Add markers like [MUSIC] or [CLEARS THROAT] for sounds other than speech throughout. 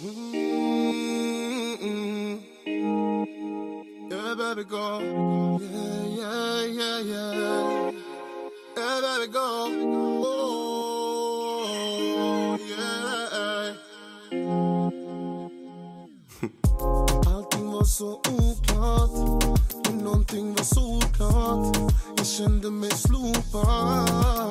Mm-mm. Yeah, baby, go. Yeah, yeah, yeah, yeah. Yeah, baby, go. Oh, yeah. Allting var så oklart Men någonting var solklart Jag kände mig slopad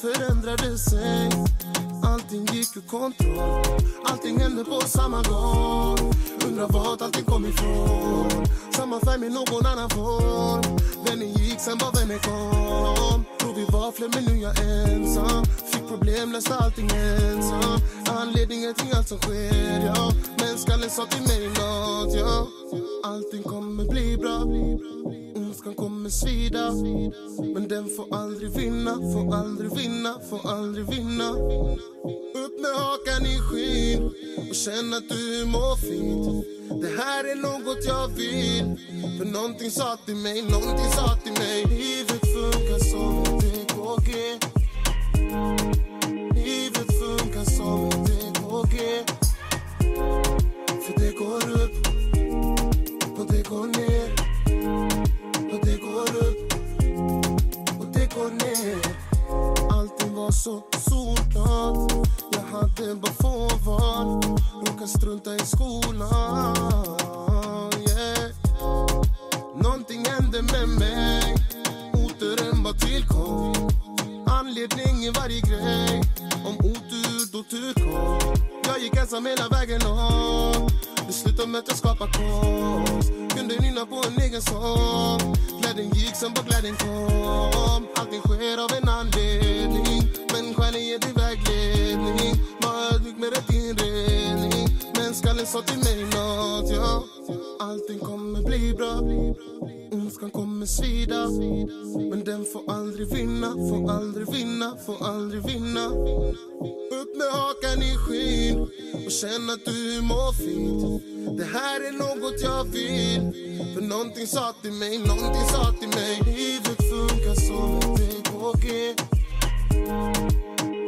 förändrade sig. Allting gick ur kontroll. Allting hände på samma gång. Undrar vart allting kom ifrån. Samma färg med någon annan form. Vännen gick, sen bara vännen kom. Tror vi var fler men nu är jag ensam. Fick problem, löste allting ensam. Anledningen till allt som sker, ja. Men skallen sa till mig nåt, ja. Allting kommer bli bra. Ondskan kommer svida. Men den får aldrig vinna, får aldrig vinna, får aldrig vinna. Upp med hakan i skyn och känn att du mår fint. Det här är något jag vill. För någonting sa till mig, någonting sa till mig. Livet funkar så så solklart Jag hade bara få val. Råkade strunta i skolan. Yeah. Någonting hände med mig. Oturen bara tillkom. Anledning i varje grej. Om otur då tur kom. Jag gick ensam hela vägen om. Beslut om att jag skapar konst. Kunde nynna på en egen sång. Glädjen gick sen bara glädjen kom. Allting sker av en anledning. Men själen ger dig vägledning. Var ödmjuk med rätt inredning. Men skallen sa till mig nåt, ja. Allting kommer bli bra. Ondskan kommer svida. Men den får aldrig vinna, får aldrig vinna, får aldrig vinna. Upp med hakan i skyn och känn att du mår fint. Det här är något jag vill. För någonting sa till mig, någonting sa till mig. Livet funkar som ett EKG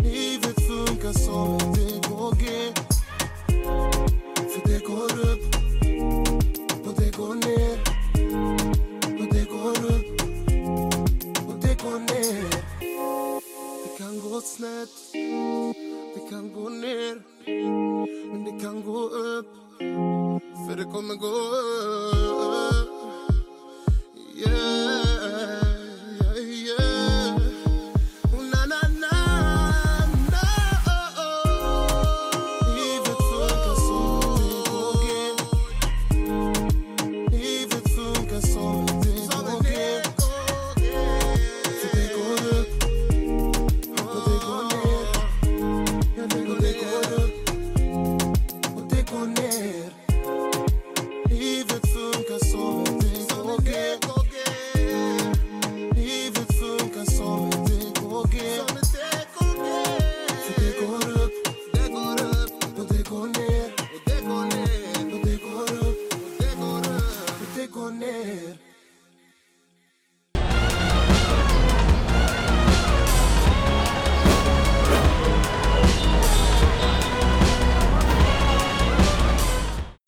Livet funkar som ett DKG. För det går upp och det går ner. Och det går upp och det går ner. Det kan gå snett, det kan gå ner. Men det kan gå upp för det kommer gå upp. Yeah,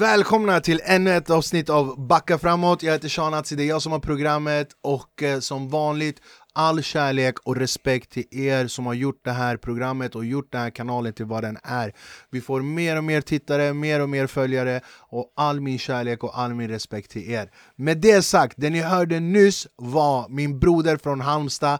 Välkomna till ännu ett avsnitt av Backa framåt, jag heter Sean Atzi, det är jag som har programmet och eh, som vanligt all kärlek och respekt till er som har gjort det här programmet och gjort den här kanalen till vad den är. Vi får mer och mer tittare, mer och mer följare och all min kärlek och all min respekt till er. Med det sagt, det ni hörde nyss var min broder från Halmstad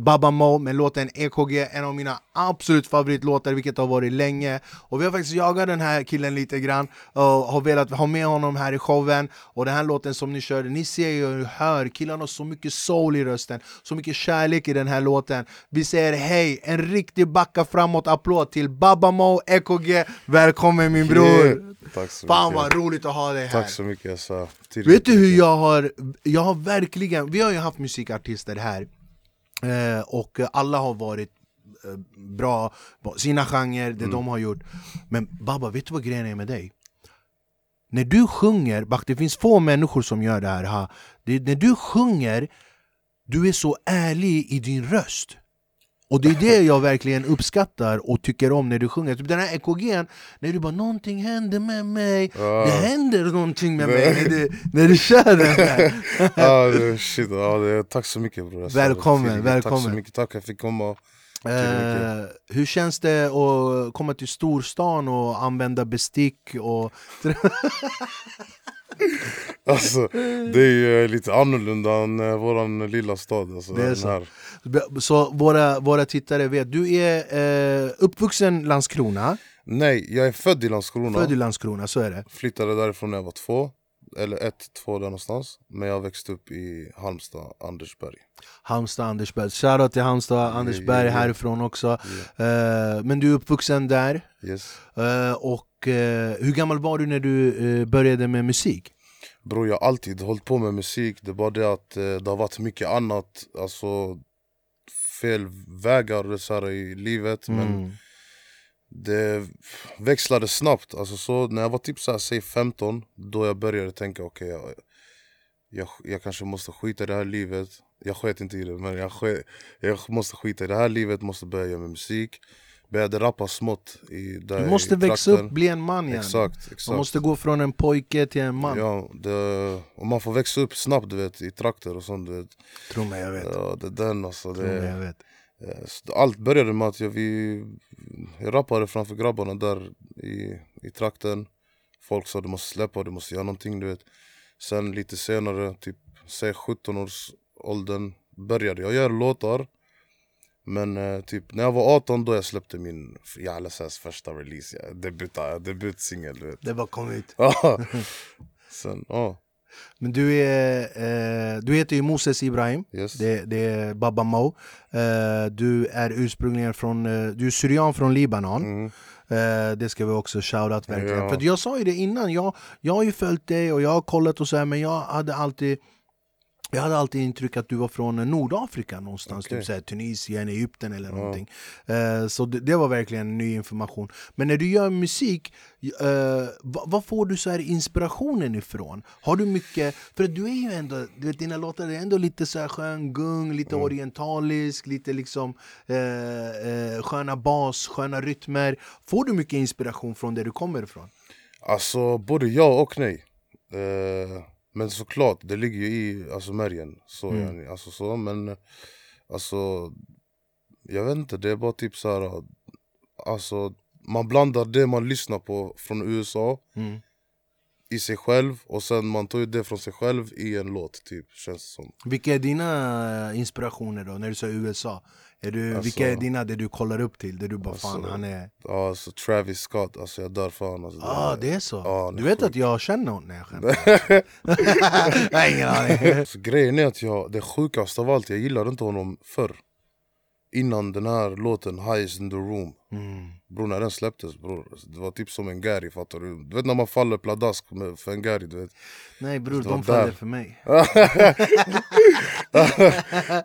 Baba Mo med låten EKG, en av mina absolut favoritlåtar vilket har varit länge Och vi har faktiskt jagat den här killen lite grann och har velat ha med honom här i showen Och den här låten som ni körde, ni ser ju och hör, killen har så mycket soul i rösten Så mycket kärlek i den här låten Vi säger hej, en riktig backa framåt applåd till Baba Mo EKG Välkommen min bror! Yeah. Tack så Fan mycket. vad roligt att ha dig här! Tack så mycket alltså. Vet du hur jag har, jag har verkligen, vi har ju haft musikartister här eh, Och alla har varit eh, bra på sina genrer, det de har gjort Men Baba, vet du vad grejen är med dig? När du sjunger, Bak, det finns få människor som gör det här ha. Det, När du sjunger du är så ärlig i din röst. Och det är det jag verkligen uppskattar och tycker om när du sjunger. Typ den här EKG'n, när du bara 'någonting händer med mig' Ja. Det händer någonting med mig när du, när du kör den där. [LAUGHS] det, shit, ja, det, tack så mycket bror. Det Välkommen, tidigt. Tack välkommen. så mycket, tack att jag fick komma. Eh, hur känns det att komma till storstan och använda bestick? Och... [LAUGHS] [LAUGHS] Alltså, det är ju lite annorlunda än eh, våran lilla stad. Alltså, Det är så. Här. Så våra, våra tittare vet, du är eh, uppvuxen Landskrona, Nej, jag är född i Landskrona. född i Landskrona, så är det. Flyttade därifrån när jag var två. Eller ett, två där någonstans. Men jag växte upp i Halmstad, Andersberg. Halmstad, Andersberg. Shoutout till Halmstad, Andersberg yeah, yeah. härifrån också. Eh, men du är uppvuxen där. Yes. Eh, och eh, hur gammal var du när du eh, började med musik? Bror jag har alltid hållit på med musik, det är bara det att eh, det har varit mycket annat, alltså fel vägar så här, i livet men Mm. det växlade snabbt. Alltså, så när jag var typ så här, säg 15, då jag började tänka okej jag, jag, jag kanske måste skita i det här livet. Jag sket inte i det men jag, jag måste skita i det här livet, måste börja göra musik. Började rappa smått i, där Du måste i växa upp, bli en man igen. Exakt, exakt. Man måste gå från en pojke till en man. Ja, det, och man får växa upp snabbt du vet, i trakter och sånt. Du vet. Tro mig, jag vet. Ja, det är den alltså. Tro mig, jag Det, vet. eh, allt började med att jag, vi, jag rappade framför grabbarna där i, i trakten. Folk sa du måste släppa, du måste göra någonting du vet. Sen lite senare, typ säg 17 års åldern började jag göra låtar. Men eh, typ när jag var 18 då jag släppte min Jalla Sass första release, ja, debut, debutsingel du vet. Det bara kom ut. Ja. [LAUGHS] Sen, ja, Men du, är, eh, du heter ju Moses Ibrahim, yes. det, det är Baba Mo. Eh, du är ursprungligen från, eh, du är syrian från Libanon. Mm. Eh, det ska vi också shoutout verkligen. Ja. För jag sa ju det innan, jag, jag har ju följt dig och jag har kollat och så här, men jag hade alltid jag hade alltid intryck att du var från eh, Nordafrika någonstans, Okej. typ så här, Tunisien, Egypten eller någonting. Eh, så det, det var verkligen ny information. Men när du gör musik, eh, vad, får du så här inspirationen ifrån? Har du mycket, för du är ju ändå, du vet dina låtar är ändå lite så här skön gung, lite Mm. orientalisk, lite liksom eh, eh, sköna bas, sköna rytmer. Får du mycket inspiration från där du kommer ifrån? Alltså både ja och nej. Eh, men såklart, det ligger ju i alltså, märgen. Så, Mm. yani, alltså, så, men alltså, jag vet inte, det är bara typ så här. Alltså, man blandar det man lyssnar på från USA Mm. I sig själv och sen man tar ut det från sig själv i en låt typ, känns som. Vilka är dina eh, inspirationer då, när du säger USA? Är du, Alltså- vilka är dina det du kollar upp till? Det du bara fan Alltså- han är... Ja, alltså Travis Scott, alltså jag dör fan. Alltså, ah, det är så? Ja, du är vet sjukt. att jag känner honom? Nej jag skämtar. [LAUGHS] jag har ingen aning. [LAUGHS] Så grejen är att jag, det sjukaste av allt, jag gillade inte honom förr. Innan den här låten Highest in the room. Mm. Bror när den släpptes bror, det var typ som en Gary fattar du? Du vet när man faller pladask med, för en Gary du vet? Nej bror, de faller där. för mig. [LAUGHS]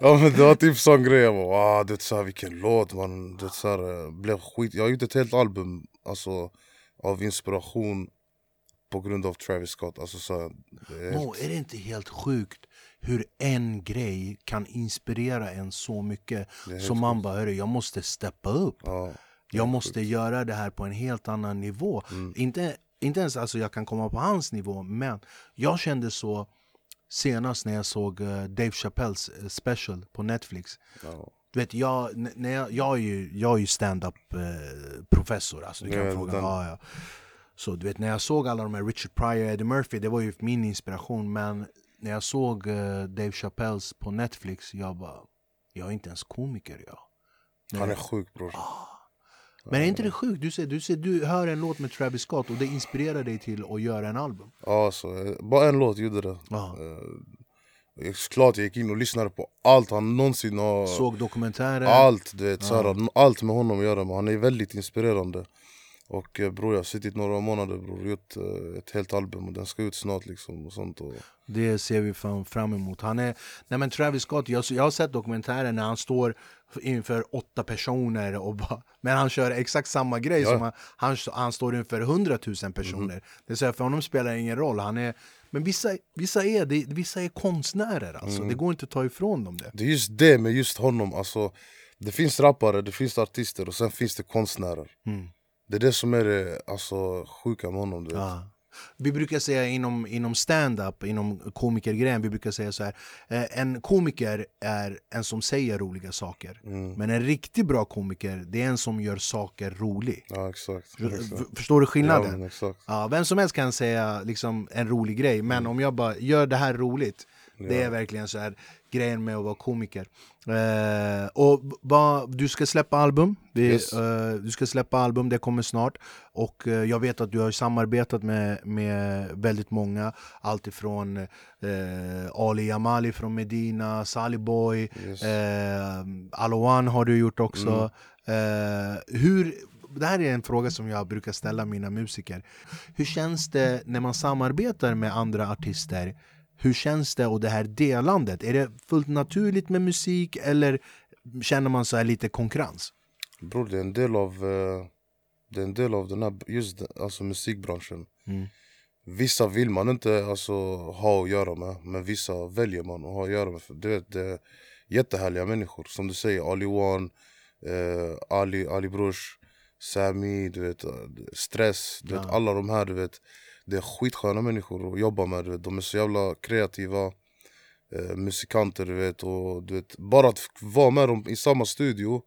ja men det var typ sån grej, jag bara ah, det så här, vilken låt man, det så här, eh, blev skit Jag har gjort ett helt album alltså, av inspiration på grund av Travis Scott alltså, så här, det är Mo, är det inte helt sjukt hur en grej kan inspirera en så mycket? Så man bara, hörru jag måste steppa upp. ja, Jag måste göra det här på en helt annan nivå. Mm. Inte, inte ens alltså jag kan komma på hans nivå, men jag kände så senast när jag såg eh, Dave Chappelles eh, special på Netflix. ja. Du vet, jag, när jag, jag är ju, jag är ju stand-up eh, professor, alltså, du kan Ja, fråga. den- Ja, ja. Så du vet, när jag såg alla de här Richard Pryor, Eddie Murphy, det var ju min inspiration. Men när jag såg Dave Chappelles på Netflix, jag bara, jag är inte ens komiker jag. Han är sjuk bror Men är inte det sjukt? Du, ser, du, ser, du hör en låt med Travis Scott och det inspirerar dig till att göra en album. Ja så, eh, bara en låt gjorde det Ja. Eh, Såklart jag gick in och lyssnade på allt han någonsin har Såg dokumentärer. Allt du vet, så här, allt med honom att göra men han är väldigt inspirerande Och eh, bror jag har suttit några månader bror, gjort eh, ett helt album och den ska ut snart liksom och sånt och... Det ser vi fram, fram emot. Han är, nej men Travis Scott, jag, jag har sett dokumentären när han står inför åtta personer och bara, Men han kör exakt samma grej Ja. som han, han, han står inför hundratusen personer. Mhm. Det är så här, för honom spelar det ingen roll. Han är, men vissa, vissa, är, det, vissa är konstnärer alltså. Mm. Det går inte att ta ifrån dem det. Det är just det med just honom, alltså Det finns rappare, det finns artister och sen finns det konstnärer Mm. Det är det som är det alltså, sjuka med honom du vet. Ja. Vi brukar säga inom, inom stand-up, inom komikergrejen, vi brukar säga så här. Eh, en komiker är en som säger roliga saker. Mm. Men en riktigt bra komiker, det är en som gör saker rolig. Ja exakt, exakt. Förstår du Ja, skillnaden? exakt. Ja, vem som helst kan säga liksom, en rolig grej, men om jag bara gör det här roligt Det är verkligen så här grejen med att vara komiker. Eh, Och ba, du ska släppa album. Vi, Yes. eh, Du ska släppa album, det kommer snart. Och eh, jag vet att du har samarbetat med, med väldigt många. Alltifrån eh, Ali Amali från Medina, Sally Boy Yes. eh, Aloan har du gjort också. Eh, hur, Det här är en fråga som jag brukar ställa mina musiker. Hur känns det när man samarbetar med andra artister? Hur känns det och det här delandet? Är det fullt naturligt med musik eller känner man så här lite konkurrens? Bror det är en del av, eh, det är en del av den här just alltså, musikbranschen Mm. Vissa vill man inte alltså, ha att göra med, men vissa väljer man att ha att göra med för du vet, det är jättehärliga människor Som du säger, Ali One, eh, Ali, Ali Brush, Sami, du vet, eh, Stress du vet, Ja. Alla de här du vet Det är skitsköna människor att jobba med, du vet. de är så jävla kreativa eh, Musikanter du vet, och du vet Bara att vara med dem i samma studio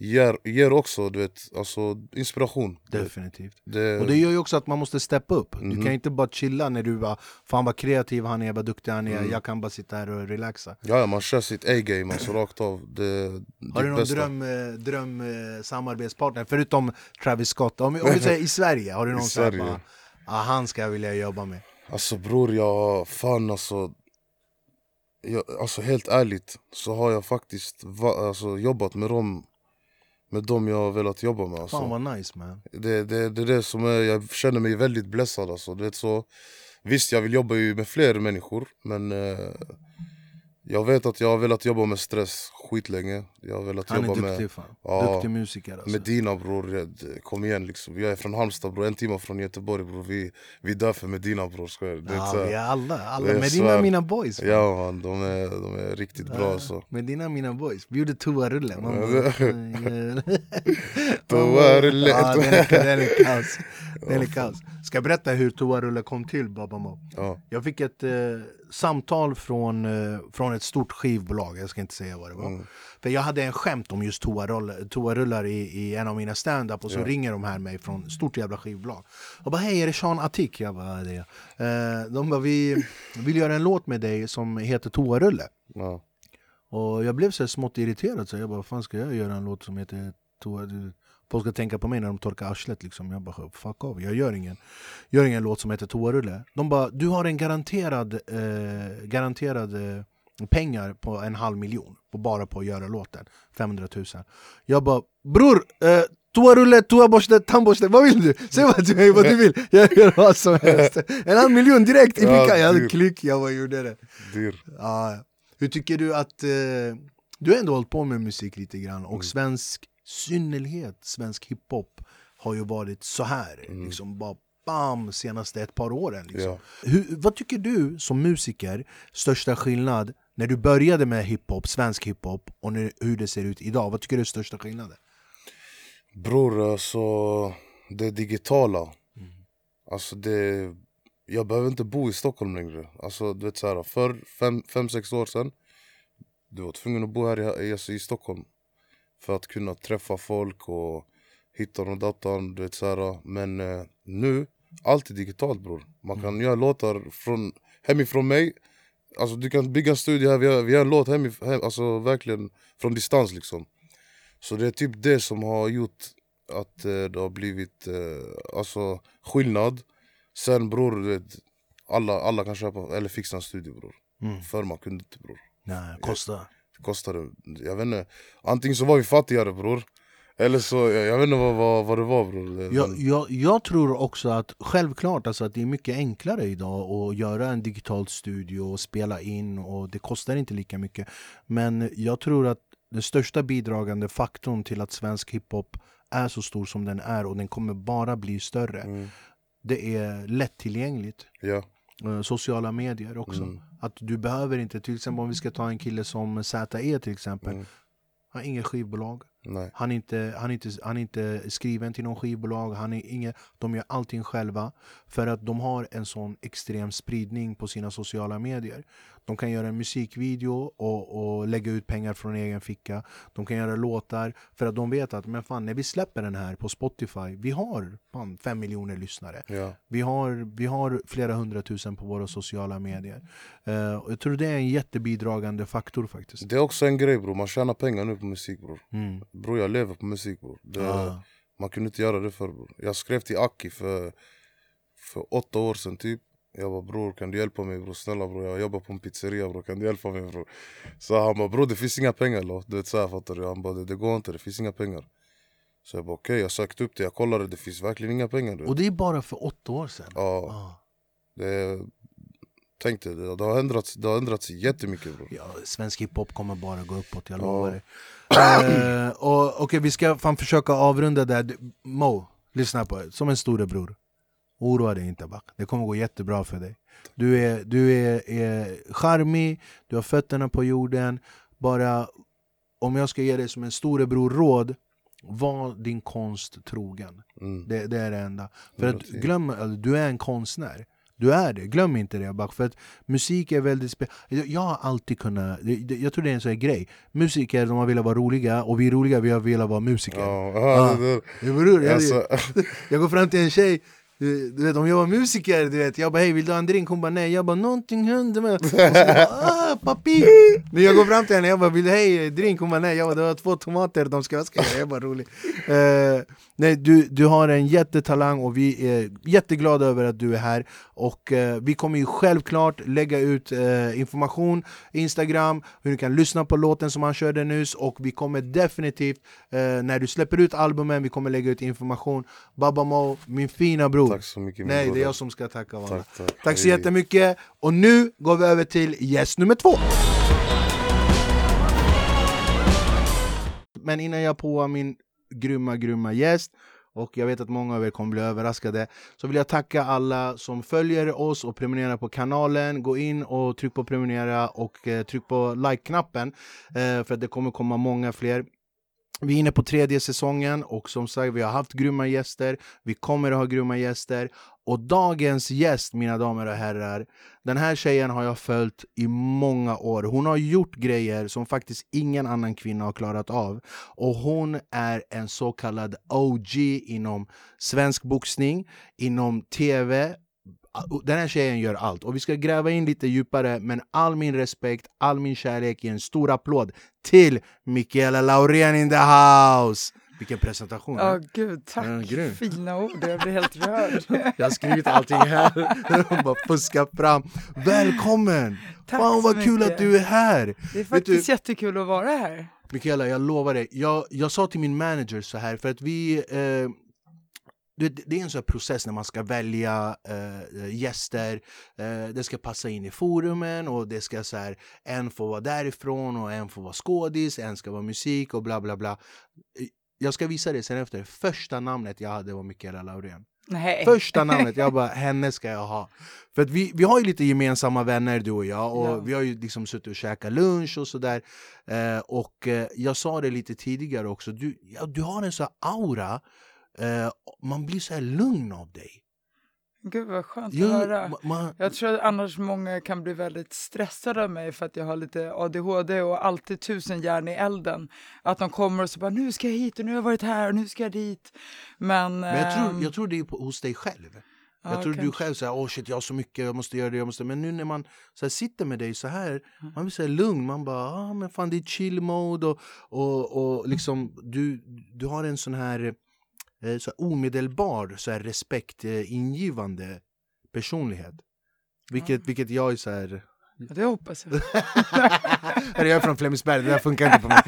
ger, ger också du vet, alltså, inspiration du. Definitivt det, Och det gör ju också att man måste steppa upp Du Mhm. kan inte bara chilla när du bara Fan vad kreativ han är, vad duktig han är Mm. Jag kan bara sitta här och relaxa Ja, man kör sitt A-game alltså rakt av. Det, Har ditt du någon bästa. dröm, eh, dröm eh, samarbetspartner förutom Travis Scott? Om, om vi säger i Sverige, har du I någon här Sverige? bara, ah, han ska jag vilja jobba med? Alltså bror, jag fan alltså. Jag, alltså helt ärligt så har jag faktiskt va, alltså, jobbat med dem med dem jag har velat jobba med. Alltså. Fan vad nice man Det, det, det är det som är, jag känner mig väldigt blessad alltså. Du vet, så, Visst jag vill jobba ju med fler människor men eh, jag vet att jag har velat jobba med stress skitlänge. Jag har velat Han är jobba duktig med fan, Ja, duktig musiker alltså. Medina bror, jag- kom igen liksom. Jag är från Halmstad bror, en timme från Göteborg bror. Vi, vi dör för Medina bror, du? Det är Ja, så vi är alla, alla. Det är med så dina här- mina boys fan. Ja man, de är, de är riktigt bra alltså. Med dina mina boys, bjuder toarulle man Ja, bara, det- [LAUGHS] [LAUGHS] Toarulle Toarulle. Ja den är, den är kaos Den är kaos Ska jag berätta hur toarulle kom till Baba Mo? Ja, Jag fick ett eh, samtal från, eh, från ett stort skivbolag, jag ska inte säga vad det var Mm. För jag hade en skämt om just toarullar, toarullar i, i en av mina stand-up och så Ja. ringer de här mig från stort jävla skivbolag Och bara hej är det Sean Attic? Jag bara det är jag." eh, De bara vi vill göra en låt med dig som heter Toarulle ja. Och jag blev så smått irriterad, så jag bara fan ska jag göra en låt som heter Toa... Folk ska tänka på mig när de torkar arslet liksom. Jag bara fuck off, jag gör ingen, gör ingen låt som heter Toarulle. De bara du har en garanterad, eh, garanterad eh, pengar på en halv miljon på bara på att göra låten. 500 000. Jag bara bror, eh, toarulle, toaborste, tandborste, vad vill du? Säg vad du, vad du vill, jag gör vad som helst. En halv miljon direkt i fickan, jag hade klick, jag bara gjorde det. Dyr. Ja, hur tycker du att... Eh, du har ändå hållit på med musik lite grann och svensk, synnerhet svensk hiphop har ju varit så här liksom bara bam, senaste ett par åren. Liksom. Ja. Hur, vad tycker du som musiker, största skillnad när du började med hiphop, svensk hiphop och nu, hur det ser ut idag? Vad tycker du är största skillnaden? Bror alltså, det digitala. Mm. Alltså det, jag behöver inte bo i Stockholm längre. Alltså du vet såhär, för fem, fem, sex år sedan. Du var tvungen att bo här i, alltså, i Stockholm. För att kunna träffa folk och hitta och datan, du vet såhär. Men eh, nu, allt är digitalt bror. Man kan göra låtar från, hemifrån mig. Alltså du kan bygga en studio här, vi har, vi har en låt hemif- hem, alltså verkligen från distans liksom. Så det är typ det som har gjort att eh, det har blivit eh, alltså, skillnad. Sen bror, vet, alla, alla kan köpa eller fixa en studio bror. Mm. Förr man kunde inte bror. Nej, Kosta. Det kostade, jag vet inte. Antingen så var vi fattigare bror. Eller så, jag, jag vet inte vad, vad, vad det var bror Jag, jag, jag tror också att självklart alltså att det är mycket enklare idag att göra en digital studio och spela in och det kostar inte lika mycket. Men jag tror att den största bidragande faktorn till att svensk hiphop är så stor som den är och den kommer bara bli större. mm, Det är lättillgängligt. Ja, Sociala medier också. Mm. Att du behöver inte, till exempel om vi ska ta en kille som ZE till exempel. Mm. Han har inget skivbolag. nej Han är, inte, han, är inte, han är inte skriven till någon skivbolag, han är inget, de gör allting själva för att de har en sån extrem spridning på sina sociala medier. De kan göra en musikvideo och, och lägga ut pengar från egen ficka. De kan göra låtar för att de vet att men fan, när vi släpper den här på Spotify, vi har fan, fem miljoner lyssnare. Ja, Vi har, vi har flera hundratusen på våra sociala medier. Och jag tror det är en jättebidragande faktor faktiskt. det är också en grej bror, man tjänar pengar nu på musik bror Mm. Bror jag lever på musik bror det, Ah. Man kunde inte göra det förr bror Jag skrev till Aki för, för åtta år sedan typ Jag bara bror kan du hjälpa mig bror, snälla bror jag jobbar på en pizzeria bror, kan du hjälpa mig bror? Så han bara bror det finns inga pengar lo. du vet såhär fattar du? Han bara det, det går inte, det finns inga pengar Så jag bara okej, jag sökte upp det, jag kollade, det finns verkligen inga pengar du. Och det är bara för åtta år sedan. Ja, Ah. det, tänk dig, det, det, har ändrats, det har ändrats jättemycket bror Ja, svensk hiphop kommer bara gå uppåt, jag Ja. lovar dig. Eh, och, Okej, vi ska fan försöka avrunda där. Mo, lyssna på det. Som en storebror. Oroa dig inte back. Det kommer gå jättebra för dig. Du är, du är, är charmig, du har fötterna på jorden. Bara, om jag ska ge dig som en storebror råd, var din konst trogen. mm. Det, det är det enda. För att 110. glöm, alltså, du är en konstnär. Du är det, glöm inte det. Back. För att musik är väldigt spe- jag, har alltid kunnat, jag tror det är en sån här grej. Musiker, de har velat vara roliga och vi är roliga, vi har velat vara musiker. Ja, Ah. det, det, Det. Jag, alltså, [LAUGHS] jag går fram till en tjej, du, du vet om jag var musiker, du vet, jag bara hej vill du ha en drink? Hon bara nej, jag bara någonting hände med Och så bara, ah, papi! Men jag går fram till henne, jag bara vill du hej drink? Hon bara nej, jag bara det var två tomater, de ska, vad jag bara rolig. Uh, Nej, du, du har en jättetalang och vi är jätteglada över att du är här. Och uh, vi kommer ju självklart lägga ut uh, information Instagram, hur du kan lyssna på låten som han körde nyss. Och vi kommer definitivt när du släpper ut albumen, vi kommer lägga ut information. Babamo, min fina bror tack så mycket Nej, det är jag som ska tacka Walla. Tack, tack. Tack så jättemycket och nu går vi över till gäst nummer två Men innan jag på min grymma, grymma gäst och jag vet att många av er kommer bli överraskade så vill jag tacka alla som följer oss och prenumererar på kanalen. Gå in och tryck på prenumerera och eh, tryck på like-knappen eh, för att det kommer komma många fler. Vi är inne på tredje säsongen och som sagt, vi har haft grymma gäster. Vi kommer att ha grymma gäster. Och dagens gäst, mina damer och herrar, den här tjejen har jag följt i många år. Hon har gjort grejer som faktiskt ingen annan kvinna har klarat av. Och hon är en så kallad OG inom svensk boxning, inom TV. Den här tjejen gör allt. Och vi ska gräva in lite djupare, men all min respekt, all min kärlek, ge en stor applåd till Michaela Laurén in the house! Vilken presentation! Ja, eh? gud, tack. Ja. Fina ord, jag blir helt rörd. [LAUGHS] Jag har skrivit allting här, [LAUGHS] bara fuskat fram. Välkommen! Tack Fan vad kul mycket. att du är här! Det är faktiskt du- jättekul att vara här. Mikaela, jag lovar dig. Jag, jag sa till min manager så här, för att vi... Eh, det, det är en sån process när man ska välja eh, gäster. Eh, det ska passa in i forumen och det ska så här, en får vara därifrån och en får vara skådis, en ska vara musik och bla bla bla. Eh, Jag ska visa dig sen efter. Första namnet jag hade var Mikaela Laurén. Nej. Första namnet, jag bara [LAUGHS] henne ska jag ha. För att vi, vi har ju lite gemensamma vänner du och jag och Ja. vi har ju liksom suttit och käkat lunch och sådär. Eh, och eh, jag sa det lite tidigare också, du, ja, du har en sån aura, eh, man blir så här lugn av dig. Gud vad skönt Ja, att höra. ma- ma- Jag tror att annars många kan bli väldigt stressade av mig för att jag har lite ADHD och alltid tusen järn i elden. Att de kommer och så bara nu ska jag hit och nu har jag varit här och nu ska jag dit. Men, men jag ehm, tror, jag tror det är på, hos dig själv. ja, jag tror du kanske. själv säger åh shit jag har så mycket, jag måste göra det, jag måste... Men nu när man så här, sitter med dig så här, Mm. man blir så här lugn, man bara ah, men fan det är chill mode och, och, och liksom du, du har en sån här, så här omedelbar så här respektingivande personlighet. Vilket, Ja. vilket jag är så här, Ja, det hoppas jag. [LAUGHS] Jag är från Flemingsberg, det där funkar inte på mig.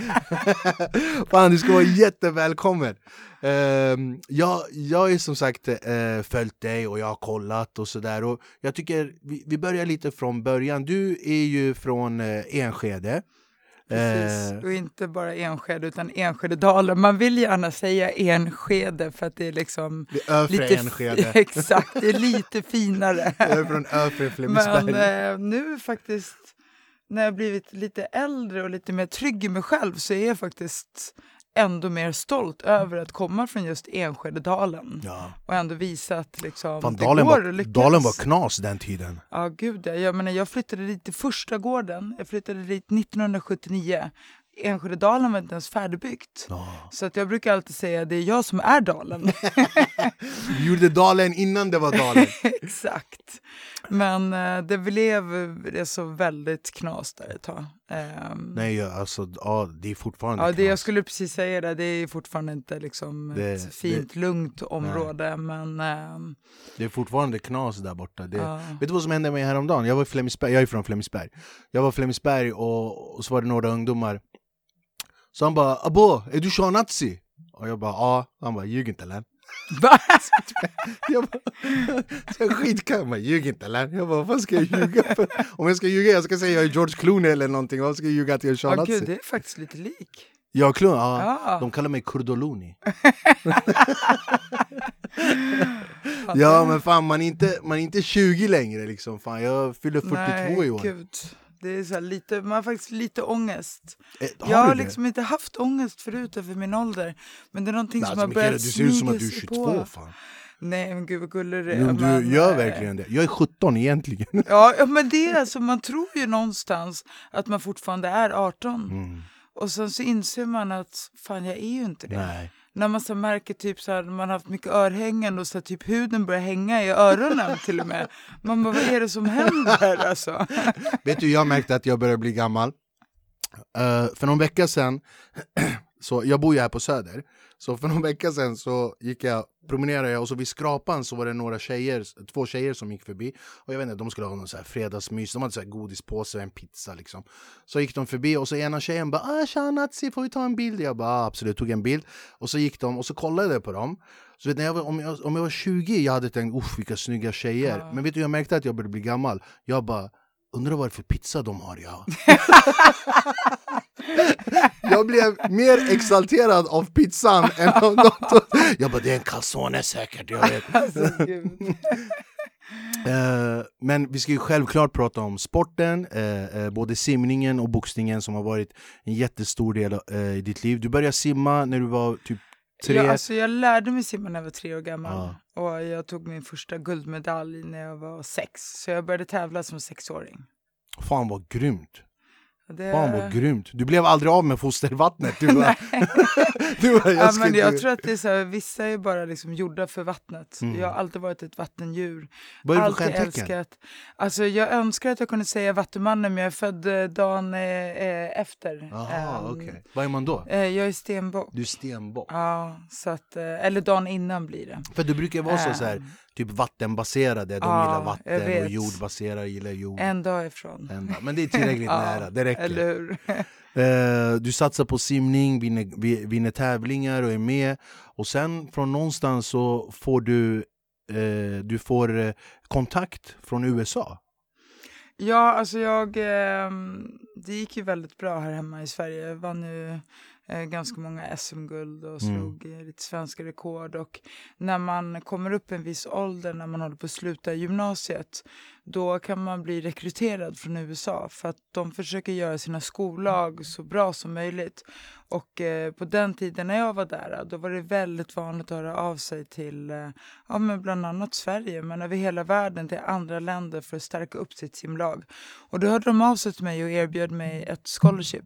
[LAUGHS] Fan, du ska vara jättevälkommen. Ehm, jag, jag är som sagt uh, följt dig och jag har kollat och sådär. Jag tycker vi, vi börjar lite från början. Du är ju från uh, Enskede. Precis. Eh. Och inte bara Enskede utan Enskededalen. Man vill gärna säga Enskede för att det är liksom Det är lite, Enskede. [LAUGHS] exakt, det är lite finare. [LAUGHS] Jag är från Flemingsberg. Men eh, nu faktiskt när jag blivit lite äldre och lite mer trygg i mig själv så är jag faktiskt ändå mer stolt över att komma från just Enskededalen Ja. och ändå visa att liksom, Fan, det dalen, går var, lyckas. dalen var knas den tiden. Ja, gud ja. Jag, menar, jag flyttade dit till första gården. Jag flyttade dit 1979. Enskededalen var inte ens färdigbyggt. Så att jag brukar alltid säga att det är jag som är dalen. [LAUGHS] Du gjorde dalen innan det var dalen. [LAUGHS] Exakt. Men eh, det blev det så väldigt knas där ett tag. Ehm, Nej, alltså, ja, det är fortfarande Ja, det, jag knas. skulle precis säga det. Det är fortfarande inte liksom Det- ett fint, lugnt område. Men ehm, Det är fortfarande knas där borta. Det, Ja. Vet du vad som hände mig häromdagen? Jag var i Flemingsberg, jag är från Flemingsberg. Jag var i Flemingsberg och, och så var det några ungdomar. Så han bara 'Abo, är du shanazi?' Och jag bara 'Ja' Han bara 'Ljug inte eller?' Va? [LAUGHS] Jag bara, bara 'Ljug inte eller?' Jag bara 'Vad ska jag ljuga för?' Om jag ska ljuga, jag ska säga jag är George Clooney eller någonting Vad ska jag ljuga att jag är shanazi? gud, det är faktiskt lite lik. Jag Clooney? Ja. Ja. De kallar mig Kurdoloni [LAUGHS] Ja, men fan man är inte, man är inte 20 längre liksom fan Jag fyller 42 Nej, i år gud. Det är så lite, man har faktiskt lite ångest. Eh, jag har du det? liksom inte haft ångest förut över min ålder. Men det är någonting Nej, som alltså, har Mikaela, börjat du ser ut som att du är smyga sig 22 på. fan Nej men gud vad gullig du är. Jo, du gör verkligen det. Jag är 17 egentligen. Ja, ja men det är alltså, man tror ju någonstans att man fortfarande är 18. Mm. Och sen så inser man att fan jag är ju inte det. Nej. När man så märker typ så här, man har haft mycket örhängen och så här, typ huden börjar hänga i öronen till och med. Man bara, vad är det som händer alltså? [LAUGHS] Vet du, jag märkte att jag börjar bli gammal. Uh, för någon vecka sedan, [CLEARS THROAT] så jag bor ju här på Söder, så för någon [LAUGHS] vecka sedan så gick jag, promenerade jag och så vid skrapan så var det några tjejer, två tjejer som gick förbi och jag vet inte, de skulle ha någon så här fredagsmys, de hade så här godispåse och en pizza liksom. Så gick de förbi och så ena tjejen bara ah, “Tja Nazi, får vi ta en bild?” Jag bara ah, “Absolut”, tog en bild och så gick de och så kollade jag på dem så vet ni, jag var, om, jag, om jag var 20 jag hade tänkt uff vilka snygga tjejer. Men vet du, jag märkte att jag började bli gammal Jag bara Undrar vad det är för pizza de har ja. [LAUGHS] jag blev mer exalterad av pizzan än av något [LAUGHS] Jag bara det är en calzone säkert, jag vet [LAUGHS] alltså. Eh, Men vi ska ju självklart prata om sporten, eh, eh, både simningen och boxningen som har varit en jättestor del eh, i ditt liv Du började simma när du var typ tre Ja, alltså jag lärde mig simma när jag var tre år gammal. Ja. Och jag tog min första guldmedalj när jag var sex. Så jag började tävla som sexåring. Fan vad grymt! Det... Fan vad grymt! Du blev aldrig av med fostervattnet du bara, [LAUGHS] [LAUGHS] du bara, jag Ja, men jag tror att det är så här, vissa är bara liksom gjorda för vattnet. Mm. Jag har alltid varit ett vattendjur. Vad är alltid älskat. Alltså jag önskar att jag kunde säga Vattumannen men jag är född eh, dagen eh, eh, efter. Jaha, Ehm, okej. Vad är man då? eh, jag är stenbock. Du är stenbock. Ja, så att, eh, eller dagen innan blir det. För du brukar vara så, så här, Ehm, typ vattenbaserade, de Ja, gillar vatten och jordbaserade gillar jord. En dag ifrån. Ända. Men det är tillräckligt [LAUGHS] Ja, nära, det räcker. Eller hur? [LAUGHS] Eh, du satsar på simning, vinner, vi- vinner tävlingar och är med. Och sen från någonstans så får du, eh, du får eh, kontakt från USA. Ja, alltså jag... ehm, det gick ju väldigt bra här hemma i Sverige. Jag vann ju eh, ganska många SM-guld och Mm. slog eh, lite svenska rekord. Och när man kommer upp en viss ålder, när man håller på att sluta gymnasiet, då kan man bli rekryterad från USA för att de försöker göra sina skollag så bra som möjligt. Och eh, på den tiden när jag var där, då var det väldigt vanligt att höra av sig till eh, ja, men bland annat Sverige, men över hela världen till andra länder för att stärka upp sitt simlag. Och då hörde de av sig till mig och erbjöd mig ett scholarship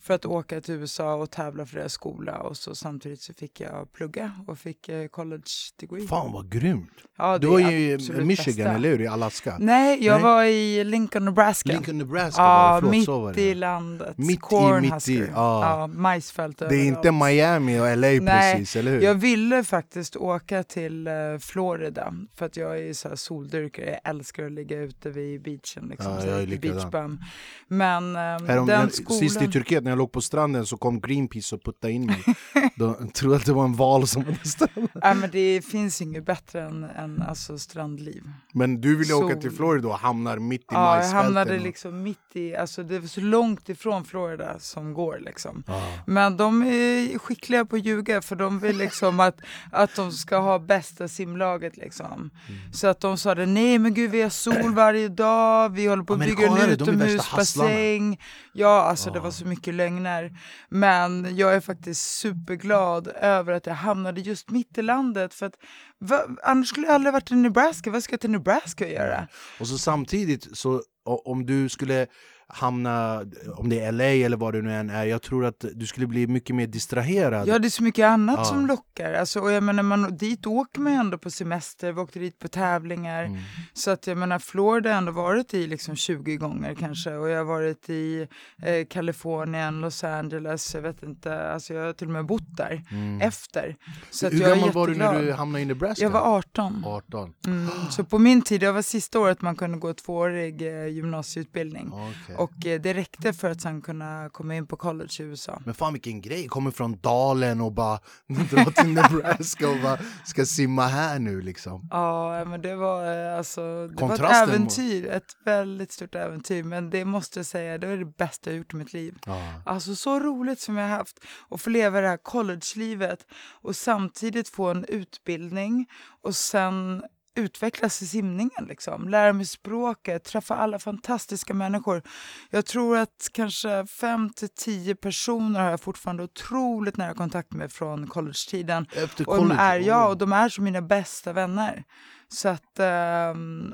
för att åka till USA och tävla för deras skola och så samtidigt så fick jag plugga och fick eh, college degree. Fan vad grymt! Ja, Du det var är ju i Michigan, bästa. eller hur? I Alaska? Nej, jag Nej. var i Lincoln, Nebraska. Lincoln, Nebraska var Ja, det, mitt så var det. i landet. Mitt i, Cornhusker. mitt i, ja. ja. majsfält Det är inte Miami och LA Nej, precis, eller hur? Jag ville faktiskt åka till eh, Florida för att jag är så här soldyrkare. Jag älskar att ligga ute vid beachen. Liksom, så jag är här, likadan. beach bum. Men eh, Härom, den jag, skolan... Sist i Turkiet när jag låg på stranden så kom Greenpeace och puttade in mig. [LAUGHS] De trodde att det var en val som hade stannat. Nej, men det finns inget bättre än, än alltså, strandliv. Men du ville åka Sol. till Florida och hamnar mitt i Ja, jag majsfälten. hamnade och- liksom mitt i, alltså det var så långt ifrån Florida som går liksom. Ja. Men de är skickliga på att ljuga för de vill liksom att, att de ska ha bästa simlaget liksom. Mm. Så att de sa det, nej men gud vi har sol varje dag, vi håller på att bygga en är utomhusbassäng. Ja, alltså det Ja. var så mycket lögner. Men jag är faktiskt superglad över att jag hamnade just mitt i landet för att va, annars skulle jag aldrig varit i Nebraska. Vad ska jag till Nebraska göra? Och så samtidigt, så om du skulle hamna, om det är LA eller vad det nu än är, jag tror att du skulle bli mycket mer distraherad. Ja, det är så mycket annat Ja. som lockar. Alltså, och jag menar, man, dit åker man ju ändå på semester, vi åkte dit på tävlingar. Mm. Så att jag menar, Florida har ändå varit i liksom 20 gånger kanske. Och jag har varit i eh, Kalifornien, Los Angeles, jag vet inte. Alltså jag har till och med bott där Mm. efter. Så att Hur jag gammal var du när du hamnade i Nebraska? Jag var 18. 18. Mm. Så på min tid, det var sista året man kunde gå tvåårig eh, gymnasieutbildning. Okej. Och eh, det räckte för att sen kunna komma in på college i USA. Men fan vilken grej, kommer från dalen och bara [LAUGHS] dra till Nebraska och bara ska simma här nu liksom. Ja, men det var eh, alltså det var ett äventyr, ett väldigt stort äventyr. Men det måste jag säga, det var det bästa jag gjort i mitt liv. Ja. Alltså så roligt som jag haft att få leva det här college-livet och samtidigt få en utbildning och sen utvecklas i simningen. Liksom. Lära mig språket, träffa alla fantastiska människor. Jag tror att kanske fem till tio personer har jag fortfarande otroligt nära kontakt med från college-tiden. Efter Och de college, är, ja, oh. och de är som mina bästa vänner. Så att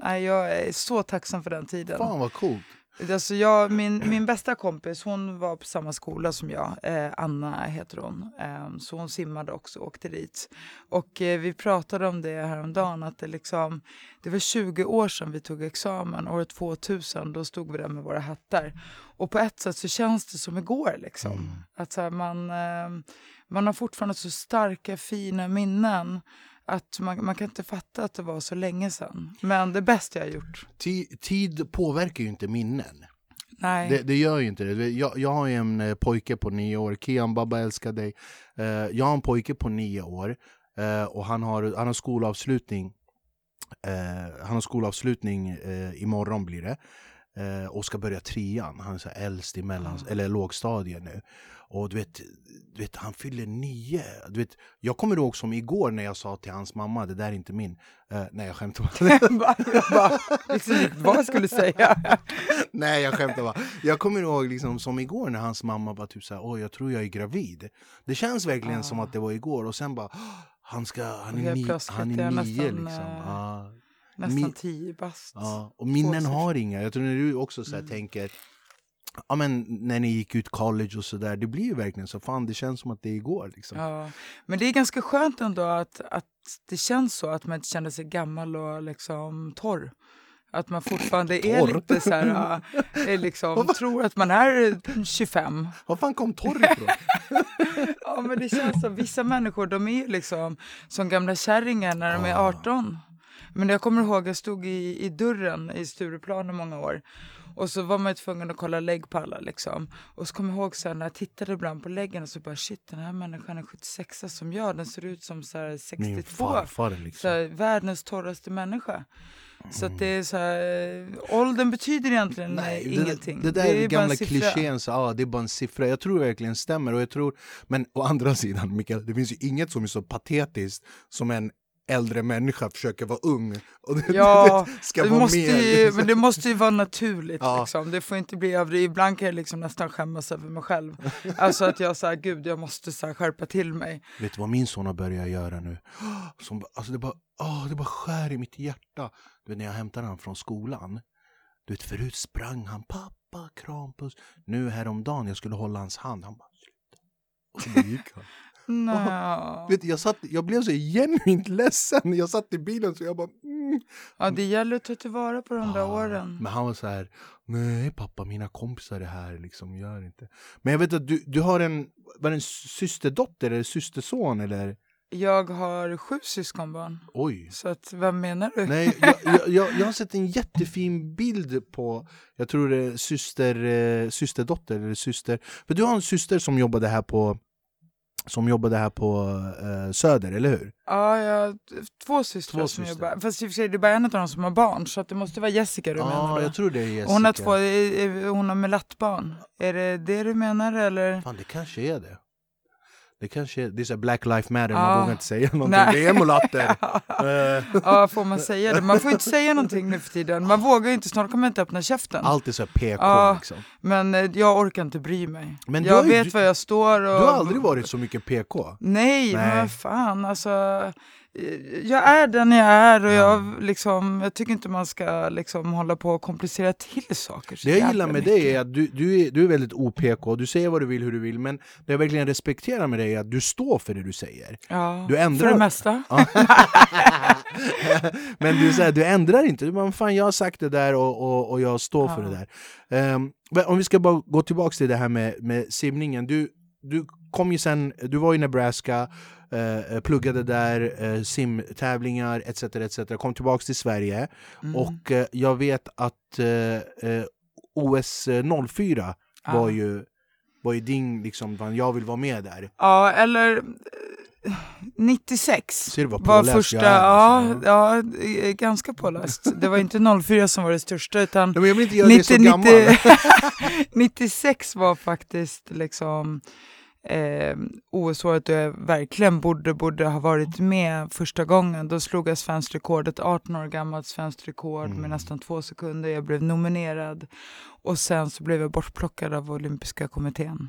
nej, jag är så tacksam för den tiden. Fan vad coolt. Alltså jag, min, min bästa kompis hon var på samma skola som jag. Eh, Anna heter hon. Eh, så hon simmade också och åkte dit. Och eh, vi pratade om det häromdagen. Att det, liksom, det var 20 år sedan vi tog examen. År 2000 då stod vi där med våra hattar. Och på ett sätt så känns det som igår. Liksom. Mm. Att här, man, eh, man har fortfarande så starka fina minnen. Att man, man kan inte fatta att det var så länge sedan. Men det bästa jag har gjort. Ti- tid påverkar ju inte minnen. Nej. Det, det gör ju inte det. Jag, jag har en eh, pojke på nio år, Kian Baba älskar dig. Eh, jag har en pojke på nio år eh, och han har, han har skolavslutning. Eh, han har skolavslutning eh, imorgon blir det. Eh, och ska börja trean. Han är så äldst i mellan, eller lågstadiet nu. Och du vet, du vet, han fyller nio. Du vet, jag kommer ihåg som igår när jag sa till hans mamma, det där är inte min. Eh, nej jag skämtar bara. [LAUGHS] jag bara, liksom, vad skulle säga. [LAUGHS] Nej jag skämtar bara. Jag kommer ihåg liksom, som igår när hans mamma bara typ såhär, åh jag tror jag är gravid. Det känns verkligen Ah. som att det var igår och sen bara, "Åh, han, ska, han, är, ni, han är nio nästan, liksom. Ja, Nästan Min- tio bast. ja. Och minnen har inga. Jag tror när du också så här, tänker, ja men när ni gick ut college och sådär, det blir ju verkligen så, fan det känns som att det är igår liksom. Ja. Men det är ganska skönt ändå att, att det känns så att man inte känner sig gammal och liksom torr. Att man fortfarande är Torr? lite så här, äh, [LAUGHS] är liksom, tror att man är 25. Var fan kom torr ifrån? [LAUGHS] Ja, men det känns som vissa människor, de är ju liksom som gamla kärringar när de är Ah. 18. Men jag kommer ihåg, jag stod i, i dörren i Stureplan i många år. Och så var man ju tvungen att kolla lägg på alla liksom. Och så kommer jag ihåg så här, när jag tittade ibland på läggen och så bara shit den här människan är 76 som jag, den ser ut som så här 62. Min farfar Så liksom. här, världens torraste människa. Så att det är så här, åldern betyder egentligen Nej, Nej, det, ingenting. Det där är bara en gamla klichén, så, ja, det är bara en siffra. Jag tror verkligen stämmer. Och jag tror, men å andra [LAUGHS] sidan, Mikael, det finns ju inget som är så patetiskt som en äldre människa försöker vara ung. Och det, Ja, [LAUGHS] det ska det vara måste mer. ju, liksom. men det måste ju vara naturligt. [LAUGHS] Ja. Liksom. Det får inte bli överdrivet. Ibland kan jag liksom nästan skämmas över mig själv. Alltså att jag säger gud jag måste så här, skärpa till mig. Vet du vad min son har börjat göra nu? Som, alltså det, bara, åh, det bara skär i mitt hjärta. Du vet, när jag hämtade honom från skolan. Du vet, förut sprang han, pappa, krampuss. Nu häromdagen, jag skulle hålla hans hand. Han bara. Och så gick han. Nej. Vet, du, jag, satt, jag blev så genuint ledsen. Jag satt i bilen så jag bara... Mm. Ja, det gäller att ta tillvara på de där åren. Men han var så här, nej pappa mina kompisar är här, liksom gör inte. Men jag vet att du, du har en, var det en systerdotter eller systerson eller? Jag har sju syskonbarn. Oj. Så att, vad menar du? Nej, jag, [LAUGHS] jag, jag, jag har sett en jättefin bild på, jag tror det är syster, eh, systerdotter eller syster. För du har en syster som jobbade här på som jobbade här på eh, Söder, eller hur? Ja, jag har två systrar Två som systrar. jobbar. Fast i och för sig, det är bara en av dem som har barn. Så det måste vara Jessica du Ja, menar då. jag tror det är Jessica. Hon har två, eh, eh, hon har melattbarn. Är det det du menar eller? Fan, det kanske är det. Det kanske det är så Black Life Matter, man vågar inte säga någonting. Nej. Det är mulatter. [LAUGHS] Ja, får man säga det? Man får inte säga någonting nu för tiden. Man vågar ju inte, snart kommer man inte öppna käften. Allt är så PK Ja. liksom. Men eh, jag orkar inte bry mig. Men jag ju- vet var jag står och... Du har aldrig varit så mycket PK. Nej, Nej. men fan alltså. Jag är den jag är och Ja. jag, liksom, jag tycker inte man ska liksom, hålla på och komplicera till saker så Det jag gillar med mycket. dig är att du, du, är, du är väldigt OPK, du säger vad du vill hur du vill men det jag verkligen respekterar med dig är att du står för det du säger. Ja, Du ändrar- För det mesta. [LAUGHS] [LAUGHS] Men du, säger, du ändrar inte, du bara fan jag har sagt det där och, och, och jag står för Ja. det där. Men om vi ska bara gå tillbaka till det här med, med simningen. Du, du kom ju sen, du var i Nebraska, eh, pluggade där, eh, simtävlingar etc, etc. Kom tillbaka till Sverige Mm. och eh, jag vet att eh, eh, OS 04 var Ja. ju var ju din, liksom, jag vill vara med där. Ja, eller eh, 96 Ser du vad var första, ja, alltså. ja, eh, ganska påläst. Det var inte 04 som var det största utan Nej, men jag vill inte göra dig så gammal. 96 [LAUGHS] var faktiskt liksom eh, OS-året då jag verkligen borde, borde ha varit med första gången. Då slog jag svenskt rekord, ett 18 år gammalt svenskt rekord Mm. med nästan två sekunder. Jag blev nominerad och sen så blev jag bortplockad av olympiska kommittén.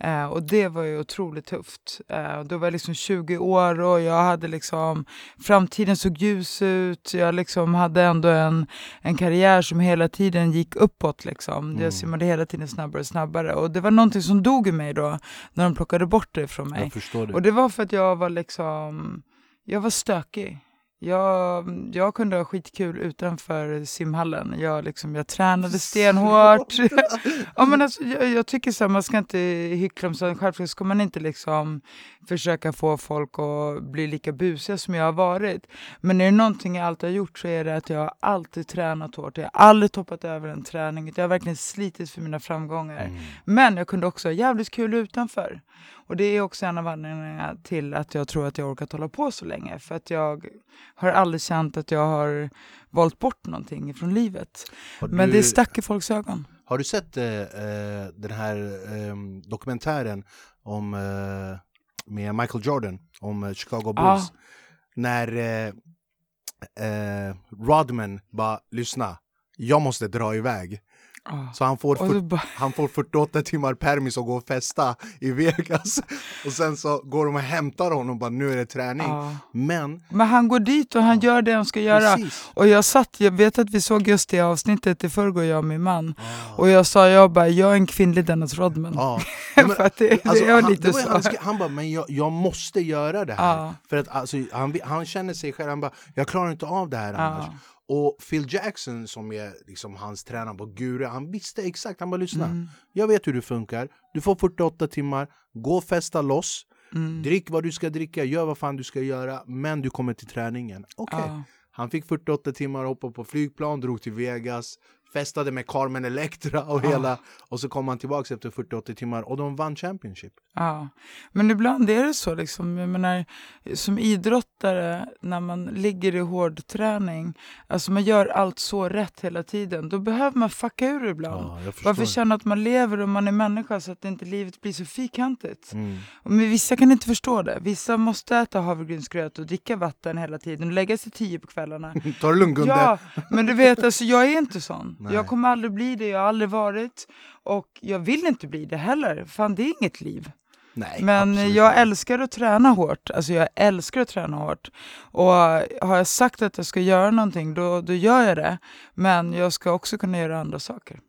Eh, och det var ju otroligt tufft. Eh, då var jag liksom 20 år och jag hade liksom, framtiden såg ljus ut. Jag liksom hade ändå en, en karriär som hela tiden gick uppåt. Liksom. Mm. Jag simmade hela tiden snabbare och snabbare. Och det var någonting som dog i mig då, när de plockade bort det från mig. Det. Och det var för att jag var liksom, jag var stökig. Jag, jag kunde ha skitkul utanför simhallen. Jag, liksom, jag tränade stenhårt. [LAUGHS] [LAUGHS] ja, men alltså, jag, jag tycker så här, man ska inte hyckla om sånt. Självklart ska man inte liksom försöka få folk att bli lika busiga som jag har varit. Men är det någonting jag alltid har gjort så är det att jag har alltid tränat hårt. Jag har aldrig toppat över en träning. Jag har verkligen slitit för mina framgångar. Mm. Men jag kunde också ha jävligt kul utanför. Och det är också en av anledningarna till att jag tror att jag orkat hålla på så länge. För att jag har aldrig känt att jag har valt bort någonting från livet. Har Men du- det stack i folks ögon. Har du sett eh, eh, den här eh, dokumentären om, eh, med Michael Jordan om eh, Chicago. Bulls? När eh, eh, Rodman bara lyssna, jag måste dra iväg. Ja. Så han får, då bara, han får 48 timmar permis och gå och festa i Vegas. [LAUGHS] Och sen så går de och hämtar honom och bara nu är det träning. ja. Men, Men han går dit och han gör det han ska göra. precis. Och jag satt, jag vet att vi såg just det avsnittet i förrgår, jag och min man. Ah. Och jag sa, jag bara, jag är en kvinnlig Dennis Rodman. [LAUGHS] Ja. Men- För att det, Alltså, det han, lite det var, så. han, skri- han bara, men jag, jag måste göra det här. För att alltså, han, han känner sig själv, han bara, jag klarar inte av det här annars. Och Phil Jackson som är liksom hans tränare på Guru, han visste exakt, han bara lyssna. Mm. Jag vet hur du funkar, du får 48 timmar, gå och festa loss, Mm. drick vad du ska dricka, gör vad fan du ska göra, men du kommer till träningen. Okej. Ja. Han fick 48 timmar, hoppade på flygplan, drog till Vegas, festade med Carmen Electra och Ja. hela, och så kom han tillbaka efter 48 timmar och de vann Championship. Ja, men ibland är det så. Liksom. Jag menar, som idrottare, när man ligger i hård träning, alltså man gör allt så rätt hela tiden, då behöver man fucka ur ibland. Ja. Varför känna att man lever och man är människa så att inte livet blir så fyrkantigt? Mm. Men vissa kan inte förstå det. Vissa måste äta havregrynsgröt och dricka vatten hela tiden och lägga sig tio på kvällarna. [LAUGHS] Ta det lugnt Gunde. Ja, men du vet, alltså, jag är inte sån. Nej. Jag kommer aldrig bli det, jag har aldrig varit. Och jag vill inte bli det heller. Fan, det är inget liv. Nej, Men absolut jag älskar att träna hårt. Alltså jag älskar att träna hårt. Och har jag sagt att jag ska göra någonting, då, då gör jag det. Men jag ska också kunna göra andra saker.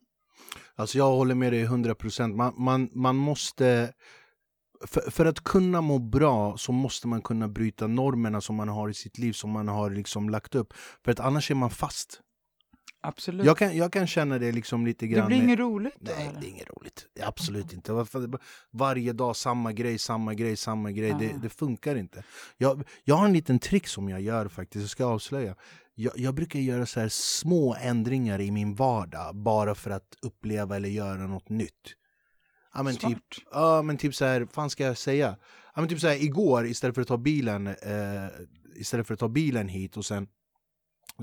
Alltså jag håller med dig 100%. Man, man, man måste... för, för att kunna må bra så måste man kunna bryta normerna som man har i sitt liv, som man har liksom lagt upp. För att annars är man fast. Absolut. Jag kan, jag kan känna det liksom lite det grann. blir med- inget roligt då, Nej, eller? det är inget roligt. Det Absolut inte. Varför- Varje dag samma grej, samma grej, samma grej. Det, Ah. det funkar inte. Jag, jag har en liten trick som jag gör faktiskt, jag ska avslöja. Jag, jag brukar göra så här små ändringar i min vardag bara för att uppleva eller göra något nytt. Ja men typ, ja, men typ så här, fan ska jag säga? Ja, men typ så här, igår istället för att ta bilen eh, istället för att ta bilen hit och sen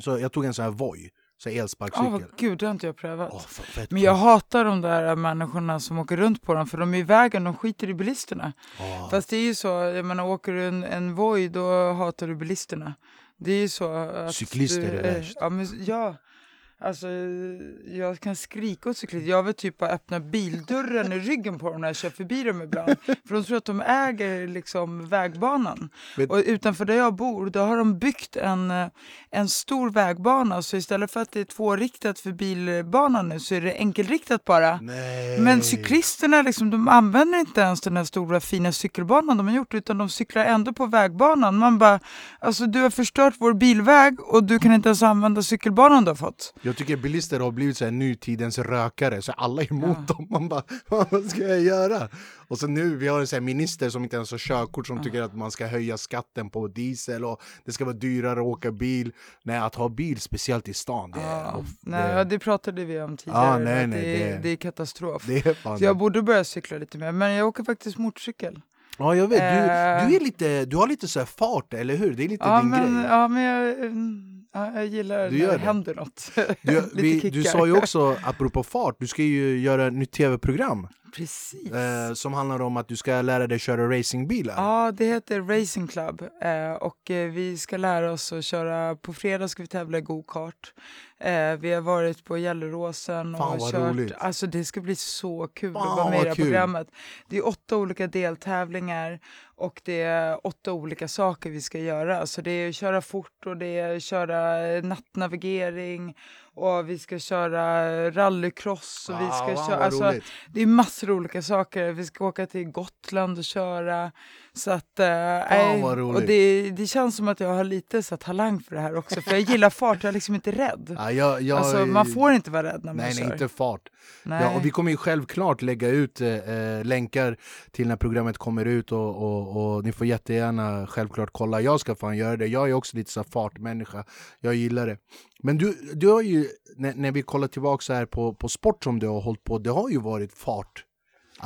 så jag tog en sån här Voi, så elsparkcykel. vad- gud, det har inte jag prövat. Fett Men jag hatar de där människorna som åker runt på dem för de är i vägen, de skiter i bilisterna. Åh. Fast det är ju så, jag menar åker du en, en Voi då hatar du bilisterna. Det är ju så att... Cyklister du, är värst. Ja, men, ja. Alltså, jag kan skrika åt cyklister. Jag vill typ bara öppna bildörren i ryggen på dem när jag kör förbi dem ibland. För de tror att de äger liksom vägbanan. Vet- Och utanför där jag bor, då har de byggt en, en stor vägbana. Så istället för att det är tvåriktat för bilbanan nu så är det enkelriktat bara. Nej. Men cyklisterna liksom, de använder inte ens den här stora fina cykelbanan de har gjort utan de cyklar ändå på vägbanan. Man bara, alltså du har förstört vår bilväg och du kan inte ens använda cykelbanan du har fått. Jag tycker bilister har blivit så här nutidens rökare, så alla är emot Ja. dem. Man bara, [LAUGHS] vad ska jag göra? Och så nu, vi har en sån här minister som inte ens har körkort som tycker att man ska höja skatten på diesel och det ska vara dyrare att åka bil. Nej, att ha bil, speciellt i stan, det är, Ja, off, nej, det, ja, det pratade vi om tidigare. Ja, nej, nej, det, är, det- det är katastrof. det är fan Så jag det. borde börja cykla lite mer, men jag åker faktiskt motorcykel. Ja, jag vet. Du, Eh. du, är lite, du har lite så fart, eller hur? Det är lite Ja din men, grej. ja, men jag, mm, ja, jag gillar Du när gör det händer något. Du, [LAUGHS] vi, du sa ju också, [LAUGHS] apropå fart, du ska ju göra ett nytt tv-program Precis. eh, som handlar om att du ska lära dig köra racingbilar. Ja, det heter Racing Club eh, och eh, vi ska lära oss att köra. På fredag ska vi tävla i go-kart. Eh, vi har varit på Gelleråsen och Fan, vad kört. roligt. Alltså det ska bli så kul Fan, att vara med i det här programmet. Det är åtta olika deltävlingar och det är åtta olika saker vi ska göra. Så det är att köra fort och det är att köra nattnavigering och vi ska köra rallycross och vi Ah, ska fan, köra... Alltså, roligt. det är massor av olika saker. Vi ska åka till Gotland och köra. Så att, vad roligt. och det, det känns som att jag har lite så talang för det här också. För jag gillar fart, jag är liksom inte rädd. Ja, jag, jag, alltså, man får inte vara rädd när man Nej, kör. nej, inte fart. Nej. Ja, och vi kommer ju självklart lägga ut eh, eh, länkar till när programmet kommer ut och, och, och ni får jättegärna självklart kolla. Jag ska fan göra det. Jag är också lite så fartmänniska. Jag gillar det. Men du, du har ju, när, när vi kollar tillbaka så här på, på sport som du har hållit på, det har ju varit fart.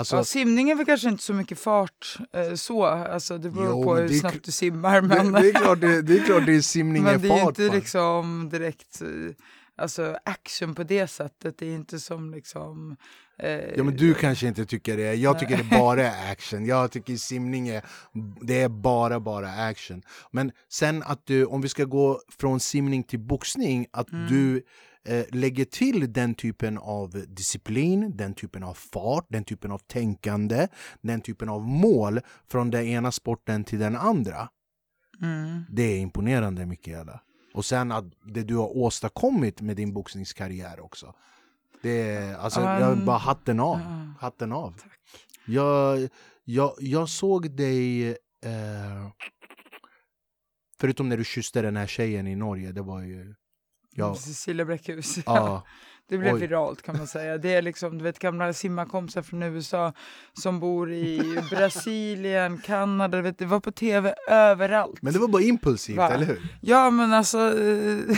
Alltså, Ja, simning är väl kanske inte så mycket fart eh, så. Alltså, det beror Jo, på men hur snabbt du simmar. Men, det, det, är klart det, det är klart det är simning är men det är fart. inte liksom direkt eh, alltså, action på det sättet. Det är inte som liksom... Eh, Ja men du kanske inte tycker det, jag tycker det [LAUGHS] bara är action. Jag tycker simning är, det är bara bara action. Men sen att du, om vi ska gå från simning till boxning, att Mm. du eh, lägger till den typen av disciplin, den typen av fart, den typen av tänkande, den typen av mål från den ena sporten till den andra. mm. Det är imponerande Mikaela. Och sen att det du har åstadkommit med din boxningskarriär också. Det är, alltså, Ja, jag bara hatten av. Ja. Hatten av. Jag, jag, jag såg dig, eh, förutom när du kysste den här tjejen i Norge, det var ju... Ja, [LAUGHS] Cecilia Bräckhus. ja, [LAUGHS] Det blev Oj. viralt kan man [LAUGHS] säga. Det är liksom, du vet gamla simmarkompisar från USA som bor i Brasilien, Kanada, du vet, det var på tv överallt. men det var bara impulsivt, Va? eller hur? Ja men alltså, eh,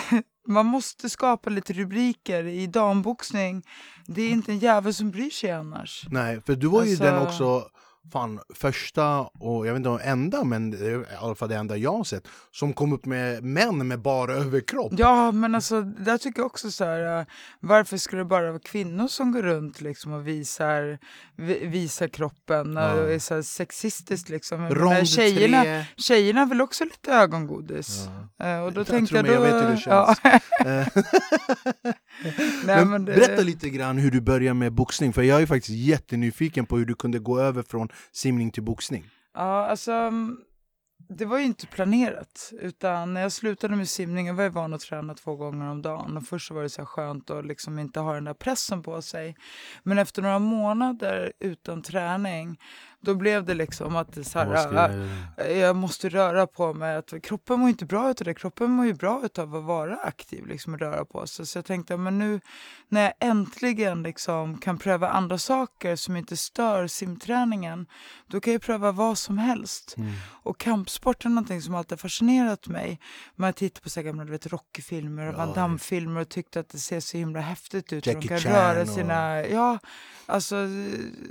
man måste skapa lite rubriker i damboxning. Det är inte en jävel som bryr sig annars. Nej, för du var ju Alltså- den också, fan, första och jag vet inte om enda, men i alla fall det enda jag har sett, som kom upp med män med bara överkropp. Ja men alltså, där tycker jag också så här, eh, varför ska det bara vara kvinnor som går runt liksom och visar, vi- visar kroppen Ja. och är så här sexistiskt liksom. Rond tjejerna, tre. tjejerna vill också lite ögongodis. Ja. Eh, och då Jag tänkte jag, då, jag vet hur det känns. [LAUGHS] Eh, [LAUGHS] Nej, men men det- Berätta lite grann hur du började med boxning, för jag är faktiskt jättenyfiken på hur du kunde gå över från simning till boxning. Ja, alltså... Mm, det var ju inte planerat. Utan när jag slutade med simningen var jag van att träna två gånger om dagen. Och först var det så skönt att liksom inte ha den där pressen på sig. Men efter några månader utan träning då blev det liksom att det så här, äh, jag måste röra på mig. Att kroppen mår inte bra av det. Kroppen mår ju bra av att vara aktiv liksom, och röra på sig. Så jag tänkte, men nu när jag äntligen liksom kan pröva andra saker som inte stör simträningen, då kan jag pröva vad som helst. Mm. Och kampsport är någonting som alltid fascinerat mig. Man tittar på så här gamla Rocky-filmer och ja, Van Damme-filmer och tyckte att det ser så himla häftigt ut. Jackie de kan Chan röra sina... Och... Ja, alltså